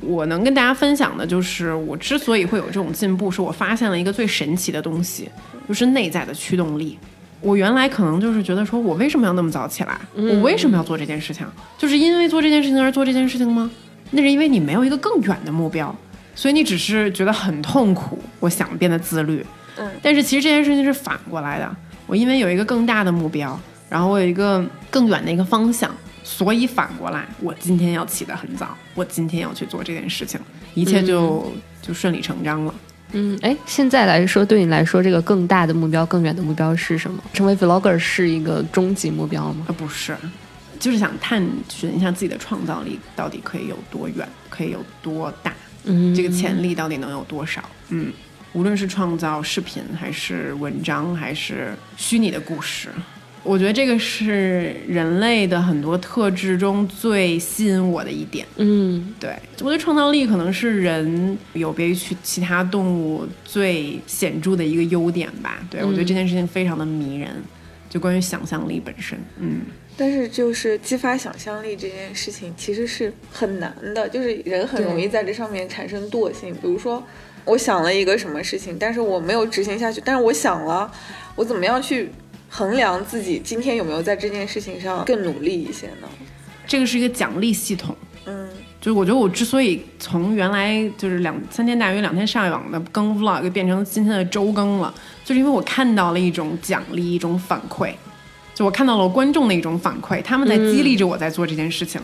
我能跟大家分享的就是，我之所以会有这种进步，是我发现了一个最神奇的东西，就是内在的驱动力。我原来可能就是觉得说，我为什么要那么早起来？我为什么要做这件事情？就是因为做这件事情而做这件事情吗？那是因为你没有一个更远的目标，所以你只是觉得很痛苦。我想变得自律，嗯，但是其实这件事情是反过来的。我因为有一个更大的目标，然后我有一个更远的一个方向，所以反过来，我今天要起得很早，我今天要去做这件事情，一切就、就顺理成章了。嗯，哎，现在来说，对你来说，这个更大的目标、更远的目标是什么？成为 vlogger 是一个终极目标吗？啊，不是，就是想探寻一下自己的创造力到底可以有多远，可以有多大，嗯，这个潜力到底能有多少？嗯，无论是创造视频，还是文章，还是虚拟的故事，我觉得这个是人类的很多特质中最吸引我的一点。嗯对，我觉得创造力可能是人有别于其其他动物最显著的一个优点吧。对，我觉得这件事情非常的迷人，就关于想象力本身。嗯，但是就是激发想象力这件事情其实是很难的，就是人很容易在这上面产生惰性。比如说，我想了一个什么事情，但是我没有执行下去，但是我想了，我怎么样去衡量自己今天有没有在这件事情上更努力一些呢？这个是一个奖励系统。嗯就是我觉得我之所以从原来就是两三天大鱼两天上一网的更 vlog 变成今天的周更了，就是因为我看到了一种奖励，一种反馈，就我看到了观众的一种反馈，他们在激励着我在做这件事情。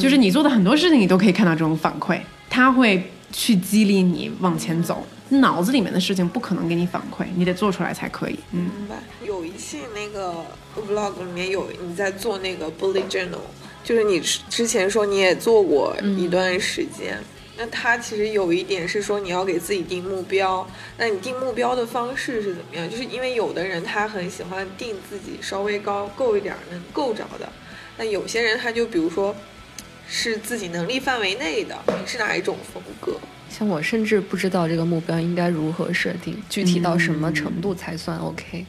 就是你做的很多事情，你都可以看到这种反馈，他会去激励你往前走。脑子里面的事情不可能给你反馈，你得做出来才可以。嗯，明白。有一期那个 vlog 里面有你在做那个 bullet journal，就是你之前说你也做过一段时间。那它其实有一点是说你要给自己定目标，那你定目标的方式是怎么样？就是因为有的人他很喜欢定自己稍微高够一点能够着的，那有些人他就比如说是自己能力范围内的？你是哪一种风格？像我甚至不知道这个目标应该如何设定，具体到什么程度才算 OK。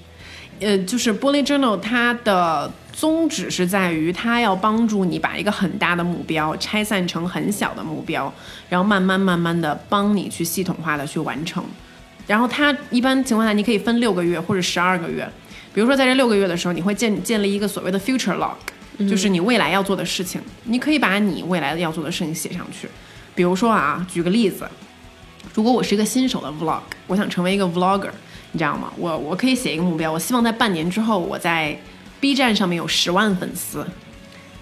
呃，就是玻璃 journal 它的宗旨是在于，它要帮助你把一个很大的目标拆散成很小的目标，然后慢慢慢慢的帮你去系统化的去完成。然后它一般情况下，你可以分六个月或者十二个月。比如说在这六个月的时候，你会建建立一个所谓的 future log，就是你未来要做的事情，你可以把你未来要做的事情写上去。比如说啊，举个例子，如果我是一个新手的 vlog，我想成为一个 vlogger，你知道吗？我我可以写一个目标，我希望在半年之后我在 B 站上面有十万粉丝。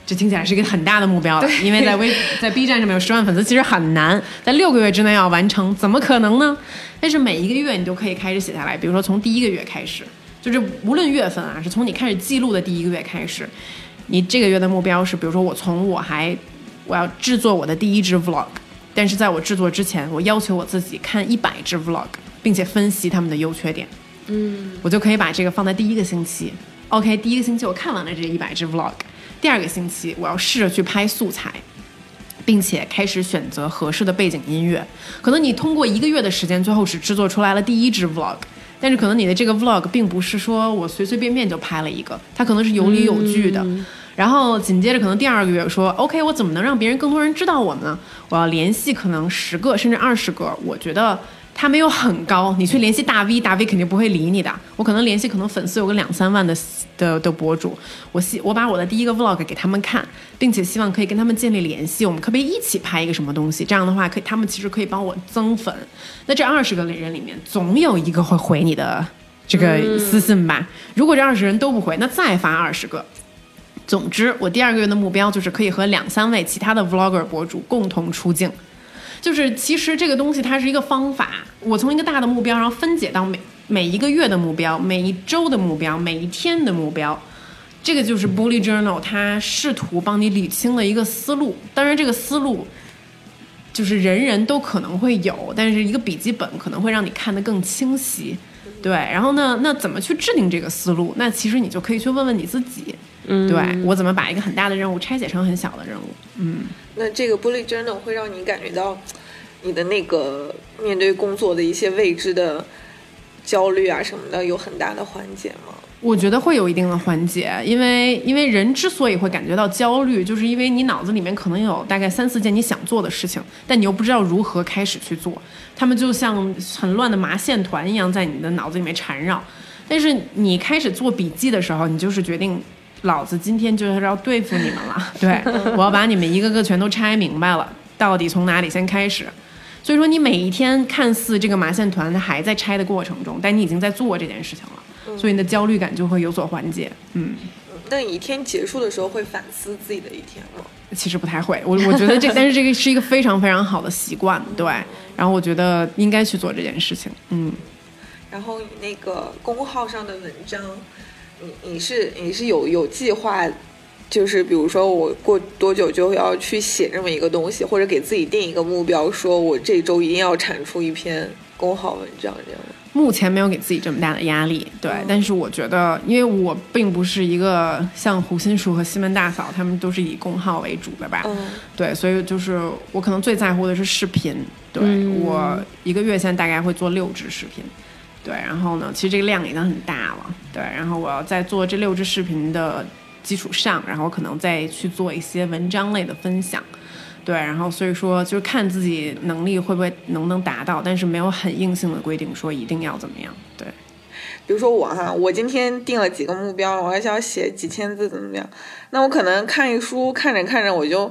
这听起来是一个很大的目标了，因为在微 在 B 站上面有十万粉丝其实很难，在六个月之内要完成，怎么可能呢？但是每一个月你都可以开始写下来，比如说从第一个月开始，就是无论月份啊，是从你开始记录的第一个月开始，你这个月的目标是，比如说我从我还我要制作我的第一支 vlog，但是在我制作之前，我要求我自己看一百支 vlog，并且分析他们的优缺点。嗯，我就可以把这个放在第一个星期。OK，第一个星期我看完了这一百支 vlog，第二个星期我要试着去拍素材，并且开始选择合适的背景音乐。可能你通过一个月的时间，最后只制作出来了第一支 vlog，但是可能你的这个 vlog 并不是说我随随便便就拍了一个，它可能是有理有据的。然后紧接着可能第二个月说，OK，我怎么能让别人更多人知道我呢？我要联系可能十个甚至二十个，我觉得他没有很高，你去联系大 V，大 V 肯定不会理你的。我可能联系可能粉丝有个两三万的的的博主，我希我把我的第一个 vlog 给他们看，并且希望可以跟他们建立联系，我们可不可以一起拍一个什么东西？这样的话，可以他们其实可以帮我增粉。那这二十个人里面，总有一个会回你的这个私信吧？如果这二十人都不回，那再发二十个。总之，我第二个月的目标就是可以和两三位其他的 vlogger 博主共同出镜。就是其实这个东西它是一个方法，我从一个大的目标，然后分解到每每一个月的目标、每一周的目标、每一天的目标。这个就是 Bully Journal，它试图帮你理清了一个思路。当然，这个思路就是人人都可能会有，但是一个笔记本可能会让你看得更清晰。对，然后呢，那怎么去制定这个思路？那其实你就可以去问问你自己。嗯，对我怎么把一个很大的任务拆解成很小的任务？嗯，那这个 bullet journal 会让你感觉到你的那个面对工作的一些未知的焦虑啊什么的有很大的缓解吗？我觉得会有一定的缓解，因为因为人之所以会感觉到焦虑，就是因为你脑子里面可能有大概三四件你想做的事情，但你又不知道如何开始去做，他们就像很乱的麻线团一样在你的脑子里面缠绕。但是你开始做笔记的时候，你就是决定，老子今天就是要对付你们了，对我要把你们一个个全都拆明白了，到底从哪里先开始。所以说，你每一天看似这个麻线团它还在拆的过程中，但你已经在做这件事情了，所以你的焦虑感就会有所缓解。嗯，那你一天结束的时候会反思自己的一天吗？其实不太会，我我觉得这，但是这个是一个非常非常好的习惯，对。然后我觉得应该去做这件事情。嗯，然后你那个公号上的文章，你你是你是有有计划，就是比如说我过多久就要去写这么一个东西，或者给自己定一个目标，说我这周一定要产出一篇公号文章这样。目前没有给自己这么大的压力，对。但是我觉得，因为我并不是一个像胡心树和西门大嫂他们都是以公号为主的吧，嗯对，所以就是我可能最在乎的是视频，对、嗯我一个月现在大概会做六支视频，对，然后呢，其实这个量已经很大了，对，然后我要在做这六支视频的基础上，然后可能再去做一些文章类的分享。对，然后所以说就是看自己能力会不会能不能达到，但是没有很硬性的规定说一定要怎么样。对，比如说我哈，我今天定了几个目标，我还想写几千字怎么样？那我可能看一书，看着看着我就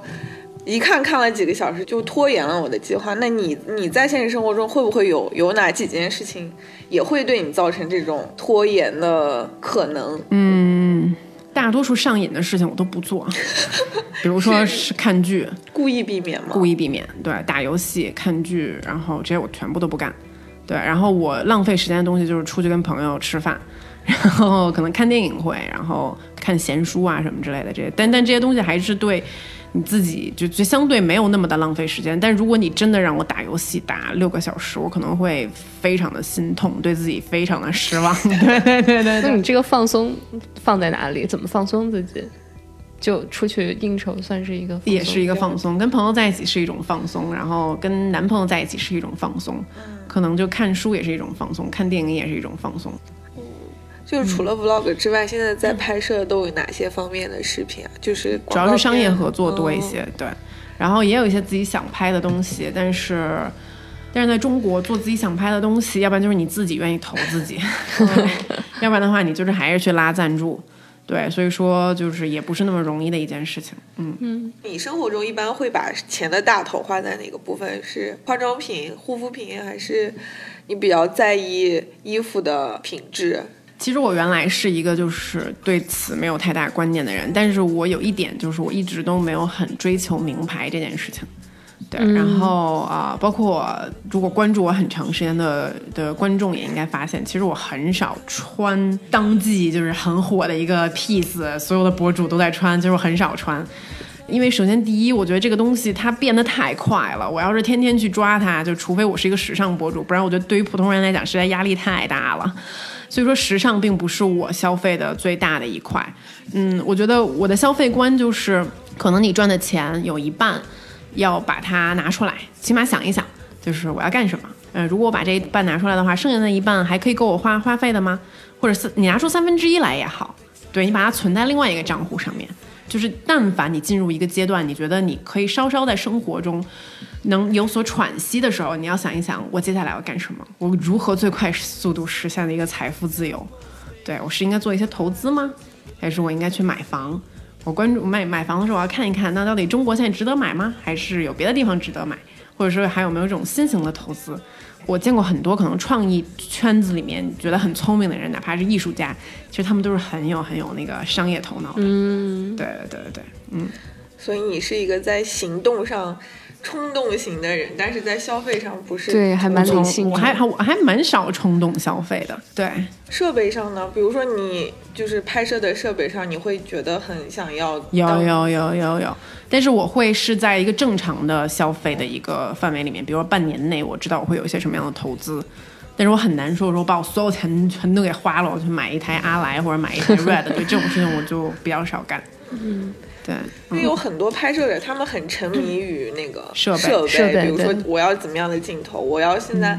一看看了几个小时，就拖延了我的计划。那你你在现实生活中会不会有有哪几件事情也会对你造成这种拖延的可能？嗯，大多数上瘾的事情我都不做，比如说是看剧，故意避免吗？故意避免；对，打游戏、看剧，然后这些我全部都不干。对，然后我浪费时间的东西就是出去跟朋友吃饭，然后可能看电影会，然后看闲书啊什么之类的这些。但但这些东西还是对你自己就就相对没有那么的浪费时间。但如果你真的让我打游戏打六个小时，我可能会非常的心痛，对自己非常的失望。对对对对对。那你这个放松放在哪里？怎么放松自己？就出去应酬算是一个也是一个放松，跟朋友在一起是一种放松，然后跟男朋友在一起是一种放松，可能就看书也是一种放松，看电影也是一种放松。就是除了 vlog 之外，现在在拍摄都有哪些方面的视频啊？就是主要是商业合作多一嗯些，对，然后也有一些自己想拍的东西，但是。但是在中国做自己想拍的东西，要不然就是你自己愿意投自己，要不然的话你就是还是去拉赞助，对，所以说就是也不是那么容易的一件事情。嗯嗯，你生活中一般会把钱的大头花在哪个部分？是化妆品、护肤品，还是你比较在意衣服的品质？其实我原来是一个就是对此没有太大观念的人，但是我有一点就是我一直都没有很追求名牌这件事情。对，然后啊、包括如果关注我很长时间的的观众也应该发现，其实我很少穿当季就是很火的一个 piece，所有的博主都在穿，就是我很少穿。因为首先第一，我觉得这个东西它变得太快了，我要是天天去抓它，就除非我是一个时尚博主，不然我觉得对于普通人来讲实在压力太大了。所以说，时尚并不是我消费的最大的一块。嗯，我觉得我的消费观就是，可能你赚的钱有一半要把它拿出来，起码想一想，就是我要干什么。呃，如果我把这一半拿出来的话，剩下的一半还可以够我花花费的吗？或者是你拿出三分之一来也好，对你把它存在另外一个账户上面。就是但凡你进入一个阶段，你觉得你可以稍稍在生活中能有所喘息的时候，你要想一想，我接下来要干什么？我如何最快速度实现的一个财富自由？对我是应该做一些投资吗？还是我应该去买房？我关注买买房的时候，我要看一看，那到底中国现在值得买吗？还是有别的地方值得买？或者说还有没有这种新型的投资？我见过很多可能创意圈子里面觉得很聪明的人，哪怕是艺术家，其实他们都是很有很有那个商业头脑的。嗯，对对对对，嗯，所以你是一个在行动上冲动型的人，但是在消费上不是。对还蛮理性我还我还蛮少冲动消费的。对，设备上呢，比如说你就是拍摄的设备上，你会觉得很想要有有有有有，但是我会是在一个正常的消费的一个范围里面，比如说半年内我知道我会有一些什么样的投资，但是我很难说说把我所有钱全都给花了，我去买一台阿莱或者买一台 Red，对这种事情我就比较少干。嗯，对，因为有很多拍摄者，他们很沉迷于那个设备设设备比如说我要怎么样的镜头，我要现在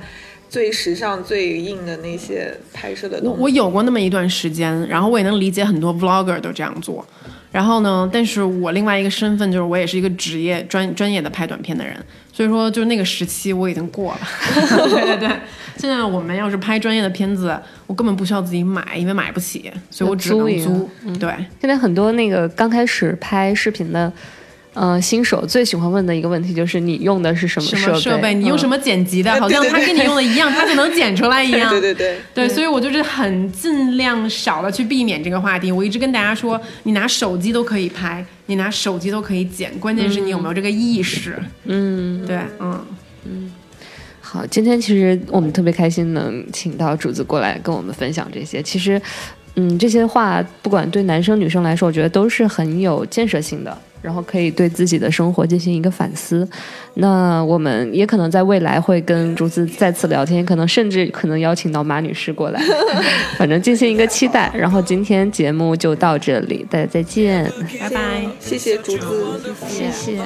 最时尚、最硬的那些拍摄的我东西。我有过那么一段时间，然后我也能理解很多 vlogger 都这样做。然后呢，但是我另外一个身份就是我也是一个职业专专业的拍短片的人，所以说就那个时期我已经过了。对对对，现在我们要是拍专业的片子，我根本不需要自己买，因为买不起，所以我只能租嗯。对，现在很多那个刚开始拍视频的，呃，新手最喜欢问的一个问题就是你用的是什么设备，你用什么？剪辑的，哎好像他跟你用的一样，他就能剪出来一样。对 对对，对，所以我就是很尽量少的去避免这个话题。我一直跟大家说，你拿手机都可以拍，你拿手机都可以剪，关键是你有没有这个意识。嗯，对，嗯嗯。好，今天其实我们特别开心能请到主子过来跟我们分享这些。其实，嗯，这些话不管对男生女生来说，我觉得都是很有建设性的，然后可以对自己的生活进行一个反思。那我们也可能在未来会跟竹子再次聊天，可能甚至可能邀请到马女士过来，反正进行一个期待。然后今天节目就到这里，大家再见，拜拜。谢谢竹子。谢谢。